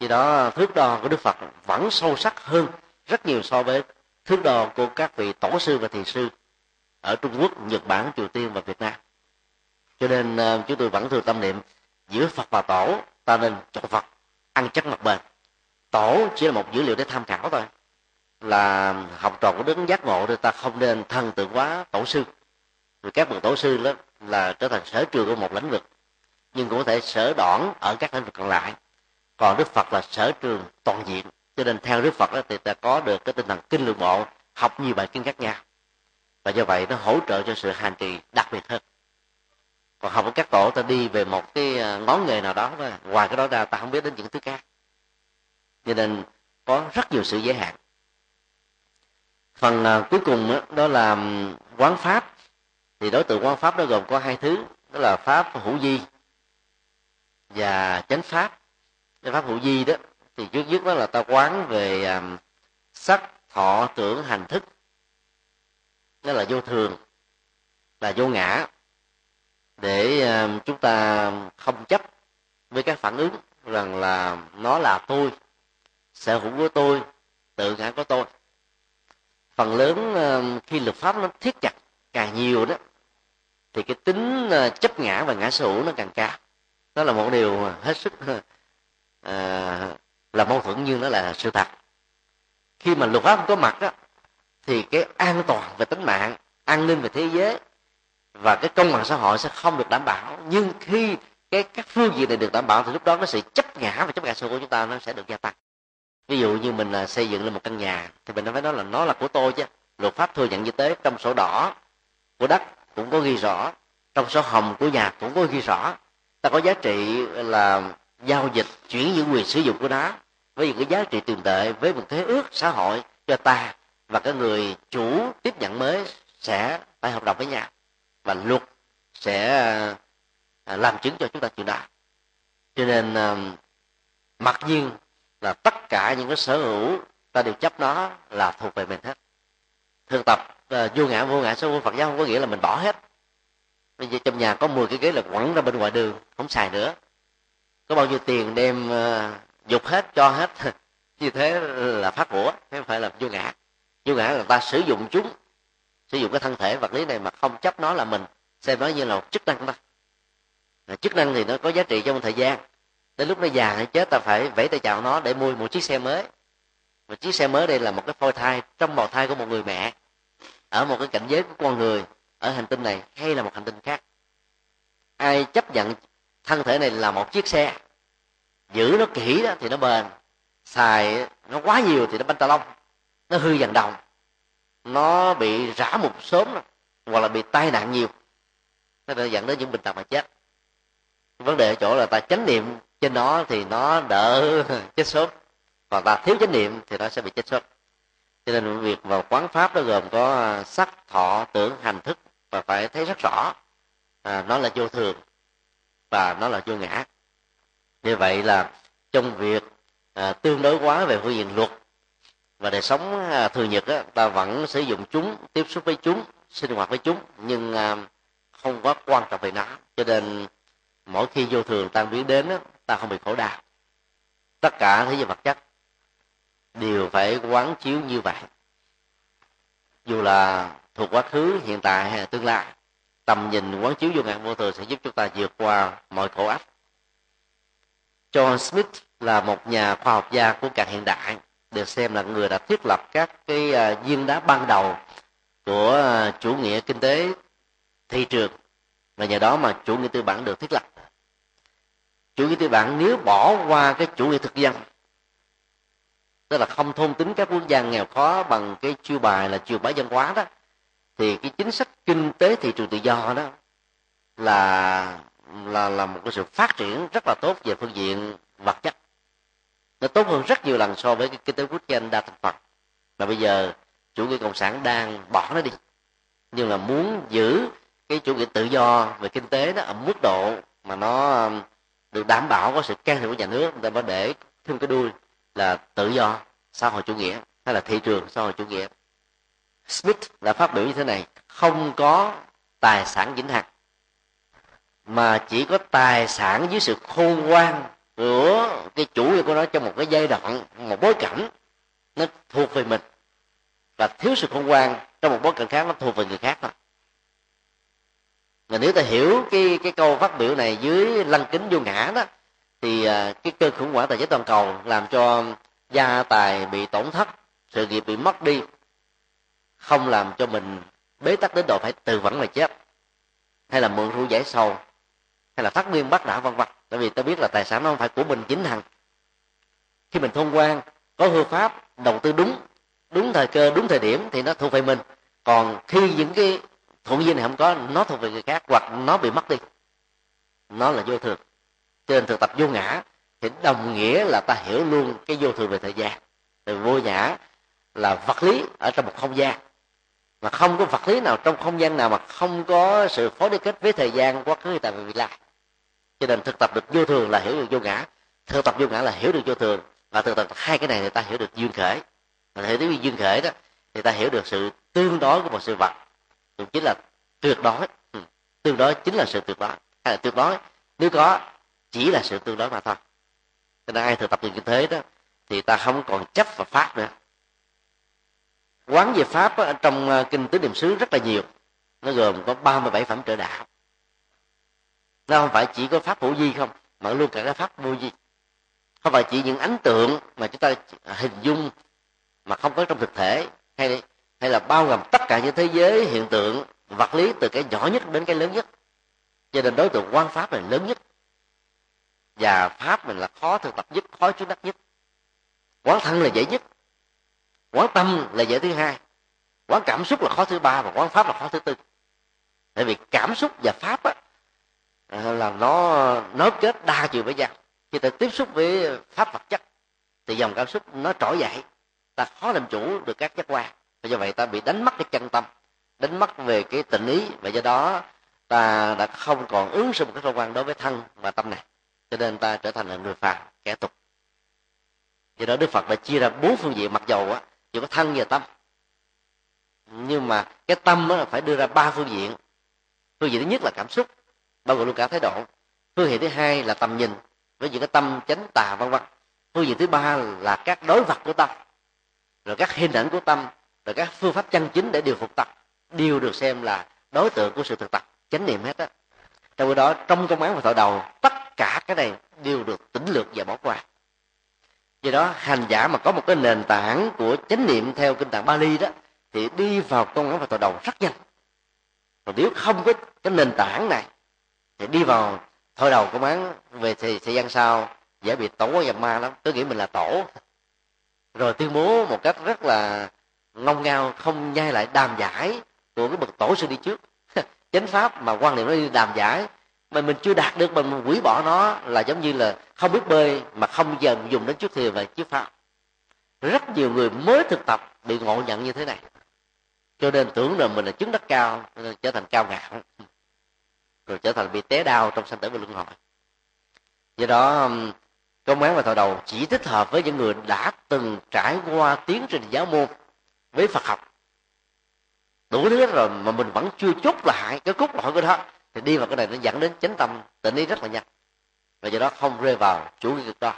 Vì đó thước đo của đức phật vẫn sâu sắc hơn rất nhiều so với thước đo của các vị tổ sư và thiền sư ở trung quốc nhật bản triều tiên và việt nam. Cho nên ờ, chúng tôi vẫn thường tâm niệm giữa phật và tổ ta nên chọn phật ăn chắc mặt bền. Tổ chỉ là một dữ liệu để tham khảo thôi. Là học trò của đứng giác ngộ thì ta không nên thân tượng quá tổ sư. Vì các bậc tổ sư đó là trở thành sở trường của một lĩnh vực nhưng cũng có thể sở đoạn ở các lĩnh vực còn lại. Còn đức phật là sở trường toàn diện cho nên theo đức phật đó, thì ta có được cái tinh thần kinh lượng bộ học nhiều bài kinh khác nhau. Và do vậy nó hỗ trợ cho sự hành trì đặc biệt hơn còn học với các tổ ta đi về một cái à, ngón nghề nào đó thôi. Ngoài cái đó ra ta không biết đến những thứ khác. Cho nên có rất nhiều sự giới hạn. Phần uh, cuối cùng đó, đó là quán pháp. Thì đối tượng quán pháp nó gồm có hai thứ. Đó là pháp hữu di và chánh pháp. Cái pháp hữu di đó thì trước nhất đó là ta quán về um, sắc thọ tưởng hành thức. Đó là vô thường là vô ngã để ờ, chúng ta không chấp với các phản ứng rằng là nó là tôi sở hữu của tôi tự ngã của tôi. Phần lớn ờ, khi luật pháp nó thiết chặt càng nhiều đó thì cái tính ờ, chấp ngã và ngã sở hữu nó càng cao. Đó là một điều hết sức à, là mâu thuẫn nhưng nó là sự thật. Khi mà luật pháp không có mặt đó, thì cái an toàn về tính mạng an ninh về thế giới và cái công bằng xã hội sẽ không được đảm bảo. Nhưng khi cái, các phương diện này được đảm bảo thì lúc đó cái sự chấp ngã và chấp ngã sâu của chúng ta nó sẽ được gia tăng. Ví dụ như mình là xây dựng lên một căn nhà thì mình phải nói là nó là của tôi chứ. Luật pháp thừa nhận như thế, trong sổ đỏ của đất cũng có ghi rõ, trong sổ hồng của nhà cũng có ghi rõ. Ta có giá trị là giao dịch, chuyển những quyền sử dụng của nó với những cái giá trị tiền tệ, với một thế ước xã hội cho ta và cái người chủ tiếp nhận mới sẽ phải hợp đồng với nhau và luật sẽ à, làm chứng cho chúng ta chuyện đó cho nên à, mặc nhiên là tất cả những cái sở hữu ta đều chấp nó là thuộc về mình hết. Thường tập uh, vô ngã vô ngã số của phật giáo không có nghĩa là mình bỏ hết. Bây giờ trong nhà có 10 cái ghế là quẳng ra bên ngoài đường không xài nữa. Có bao nhiêu tiền đem uh, dục hết cho hết. Như thế là phát của không phải là vô ngã. Vô ngã là ta sử dụng chúng sử dụng cái thân thể vật lý này mà không chấp nó là mình, xem nó như là một chức năng thôi chức năng thì nó có giá trị trong thời gian. Đến lúc nó già hay chết ta phải vẫy tay chào nó để mua một chiếc xe mới. Và chiếc xe mới đây là một cái phôi thai, trong bào thai của một người mẹ, ở một cái cảnh giới của con người, ở hành tinh này, hay là một hành tinh khác. Ai chấp nhận thân thể này là một chiếc xe, giữ nó kỹ đó thì nó bền, xài nó quá nhiều thì nó banh tà lông, nó hư dần đồng nó bị rã một sớm hoặc là bị tai nạn nhiều. Nó dẫn đến những bệnh tật mà chết. Vấn đề ở chỗ là ta chánh niệm trên nó thì nó đỡ chết sớm. Còn ta thiếu chánh niệm thì nó sẽ bị chết sớm. Cho nên việc vào quán pháp nó gồm có à, sắc thọ tưởng hành thức và phải thấy rất rõ à, nó là vô thường và nó là vô ngã. Như vậy là trong việc à, tương đối quá về phương diện luật và đời sống à, thường nhật á, ta vẫn sử dụng chúng tiếp xúc với chúng sinh hoạt với chúng nhưng à, không quá quan trọng về nó. Cho nên mỗi khi vô thường tan biến đến á, ta không bị khổ đau. Tất cả thế giới vật chất đều phải quán chiếu như vậy. Dù là thuộc quá khứ hiện tại hay là tương lai tầm nhìn quán chiếu vô ngàn vô thường sẽ giúp chúng ta vượt qua mọi khổ ách. John Smith là một nhà khoa học gia của càng hiện đại được xem là người đã thiết lập các cái à, viên đá ban đầu của à, chủ nghĩa kinh tế thị trường. Và nhờ đó mà chủ nghĩa tư bản được thiết lập. Chủ nghĩa tư bản nếu bỏ qua cái chủ nghĩa thực dân, tức là không thôn tính các quốc gia nghèo khó bằng cái chiêu bài là chiêu bái dân hóa đó, thì cái chính sách kinh tế thị trường tự do đó là là là một cái sự phát triển rất là tốt về phương diện vật chất nó tốt hơn rất nhiều lần so với cái kinh tế quốc gia đa thành phần. Và bây giờ chủ nghĩa cộng sản đang bỏ nó đi. Nhưng là muốn giữ cái chủ nghĩa tự do về kinh tế đó ở mức độ mà nó um, được đảm bảo có sự can thiệp của nhà nước, người ta mới để thêm cái đuôi là tự do, xã hội chủ nghĩa, hay là thị trường xã hội chủ nghĩa. Smith đã phát biểu như thế này, không có tài sản vĩnh hằng, mà chỉ có tài sản dưới sự khôn ngoan của cái chủ của nó trong một cái giai đoạn, một bối cảnh, nó thuộc về mình. Và thiếu sự khôn ngoan trong một bối cảnh khác, nó thuộc về người khác thôi. Mà nếu ta hiểu cái cái câu phát biểu này dưới lăng kính vô ngã đó, thì à, cái cơn khủng hoảng tài chính toàn cầu làm cho gia tài bị tổn thất, sự nghiệp bị mất đi, không làm cho mình bế tắc đến độ phải từ vẫn mà chết, hay là mượn rượu giải sầu hay là phát nguyên bắt đạo vân vân? Tại vì ta biết là tài sản nó không phải của mình, chính hằng khi mình thông quan, có hư pháp, đầu tư đúng đúng thời cơ, đúng thời điểm thì nó thuộc về mình. Còn khi những cái thuận duyên này không có, nó thuộc về người khác hoặc nó bị mất đi, nó là vô thường. Cho nên thực tập vô ngã thì đồng nghĩa là ta hiểu luôn cái vô thường về thời gian. Từ vô ngã là vật lý ở trong một không gian. Mà không có vật lý nào trong không gian nào mà không có sự phối liên kết với thời gian quá khứ tại vì lai cho nên thực tập được vô thường là hiểu được vô ngã. Thực tập vô ngã là hiểu được vô thường. Và thực tập hai cái này người ta hiểu được duyên khởi. Mà hiểu đến duyên khởi đó thì ta hiểu được sự tương đối của một sự vật. Cũng chính là tuyệt đối. Ừ. tương đối chính là sự tuyệt đối. Hay là tuyệt đối nếu có chỉ là sự tương đối mà thôi. Cho nên ai thực tập được như thế đó thì ta không còn chấp vào pháp nữa. Quán về pháp đó, trong ờ, kinh tứ niệm xứ rất là nhiều. Nó gồm có 37 phẩm trợ đạo nó không phải chỉ có pháp hữu di không mà luôn cả cái pháp vô di không phải chỉ những ấn tượng mà chúng ta hình dung mà không có trong thực thể hay hay là bao gồm tất cả những thế giới hiện tượng vật lý từ cái nhỏ nhất đến cái lớn nhất. Cho nên đối tượng quan pháp là lớn nhất. Và pháp mình là khó thực tập nhất khó chứng đắc nhất. Quán thân là dễ nhất. Quán tâm là dễ thứ hai. Quán cảm xúc là khó thứ ba và quán pháp là khó thứ tư. Tại vì cảm xúc và pháp á, Ờ, là nó nối kết đa chiều với nhau khi ta tiếp xúc với pháp vật chất, thì dòng cảm xúc nó trỗi dậy. Ta khó làm chủ được các giác quan. Và do vậy ta bị đánh mất cái chân tâm, đánh mất về cái tình ý. Và do đó, ta đã không còn ứng xử một cái quan đối với thân và tâm này. Cho nên ta trở thành là người phàm, kẻ tục. Do đó đức phật đã chia ra bốn phương diện mặc dầu á, chỉ có thân và tâm. Nhưng mà cái tâm á, phải đưa ra ba phương diện. Phương diện thứ nhất là cảm xúc bao gồm luôn cả thái độ. Phương diện thứ hai là tầm nhìn với những cái tâm chánh tà vân vân. Phương diện thứ ba là các đối vật của tâm, rồi các hình ảnh của tâm, rồi các phương pháp chân chính để điều phục tập, đều được xem là đối tượng của sự thực tập, chánh niệm hết á. Trong khi đó, trong công án và thọ đầu, tất cả cái này đều được tỉnh lược và bỏ qua. Do đó, hành giả mà có một cái nền tảng của chánh niệm theo kinh tạng Bali đó, thì đi vào công án và thọ đầu rất nhanh. Còn nếu không có cái nền tảng này thì đi vào thôi đầu công án, về thì thời gian sau dễ bị tổ và ma lắm. Tôi nghĩ mình là tổ. Rồi tuyên bố một cách rất là ngông ngao, không nhai lại đàm giải của cái bậc tổ sư đi trước. Chánh pháp mà quan niệm nó đi đàm giải, mà mình chưa đạt được, mà mình hủy bỏ nó là giống như là không biết bơi mà không giờ dùng đến trước thềm và trước pháp. Rất nhiều người mới thực tập bị ngộ nhận như thế này. Cho nên tưởng là mình là chứng đất cao trở thành cao ngạo. rồi trở thành bị té đau trong sanh tử và luân hồi. Do đó um, công án và thọ đầu chỉ thích hợp với những người đã từng trải qua tiến trình giáo môn với phật học. Đủ thứ rồi mà mình vẫn chưa chốt lại cái cốt lõi của đó thì đi vào cái này nó dẫn đến chánh tâm, tỉnh ý rất là nhanh. Và do đó không rơi vào chủ nghĩa cực đoan.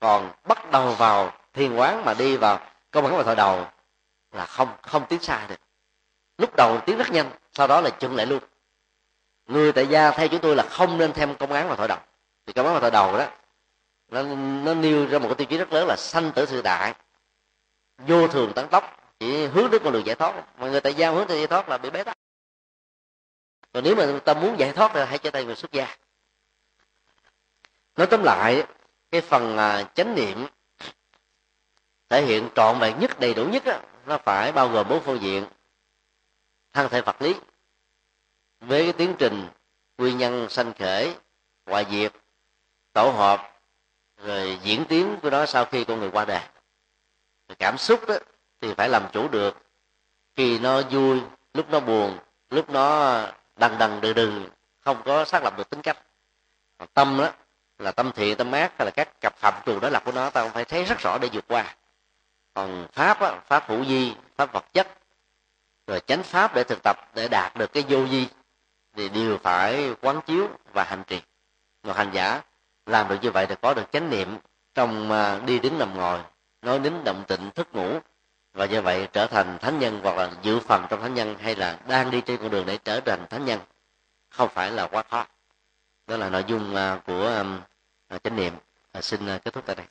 Còn bắt đầu vào thiền quán mà đi vào công án và thọ đầu là không không tiến xa được. Lúc đầu tiến rất nhanh, sau đó là chừng lại luôn người tại gia theo chúng tôi là không nên thêm công án vào thổi đầu. Thì công án vào thổi đầu đó nó, nó nêu ra một cái tiêu chí rất lớn là sanh tử sự đại. Vô thường tấn tốc chỉ hướng đến con đường giải thoát. Mà người tại gia hướng tới giải thoát là bị bế tắc. Còn nếu mà ta muốn giải thoát thì hãy trở thành người xuất gia. Nói tóm lại cái phần à, chánh niệm thể hiện trọn vẹn nhất đầy đủ nhất đó, nó phải bao gồm bốn phương diện. Thân thể vật lý với cái tiến trình nguyên nhân sanh khởi hòa diệt tổ hợp rồi diễn tiến của nó sau khi con người qua đời. Rồi cảm xúc đó thì phải làm chủ được. Khi nó vui lúc nó buồn lúc nó đằng đằng đừ đừ không có xác lập được tính cách. Còn tâm đó là tâm thiện tâm ác hay là các cặp phạm trù đối lập của nó ta phải thấy rất rõ để vượt qua. Còn pháp á, pháp hữu di pháp vật chất rồi chánh pháp để thực tập để đạt được cái vô vi thì đều phải quán chiếu và hành trì. Một hành giả làm được như vậy thì có được chánh niệm trong à, đi đứng nằm ngồi, nói đến động tịnh thức ngủ. Và như vậy trở thành thánh nhân hoặc là dự phần trong thánh nhân hay là đang đi trên con đường để trở thành thánh nhân, không phải là quá khó. Đó là nội dung à, của à, chánh niệm. Xin kết thúc tại đây.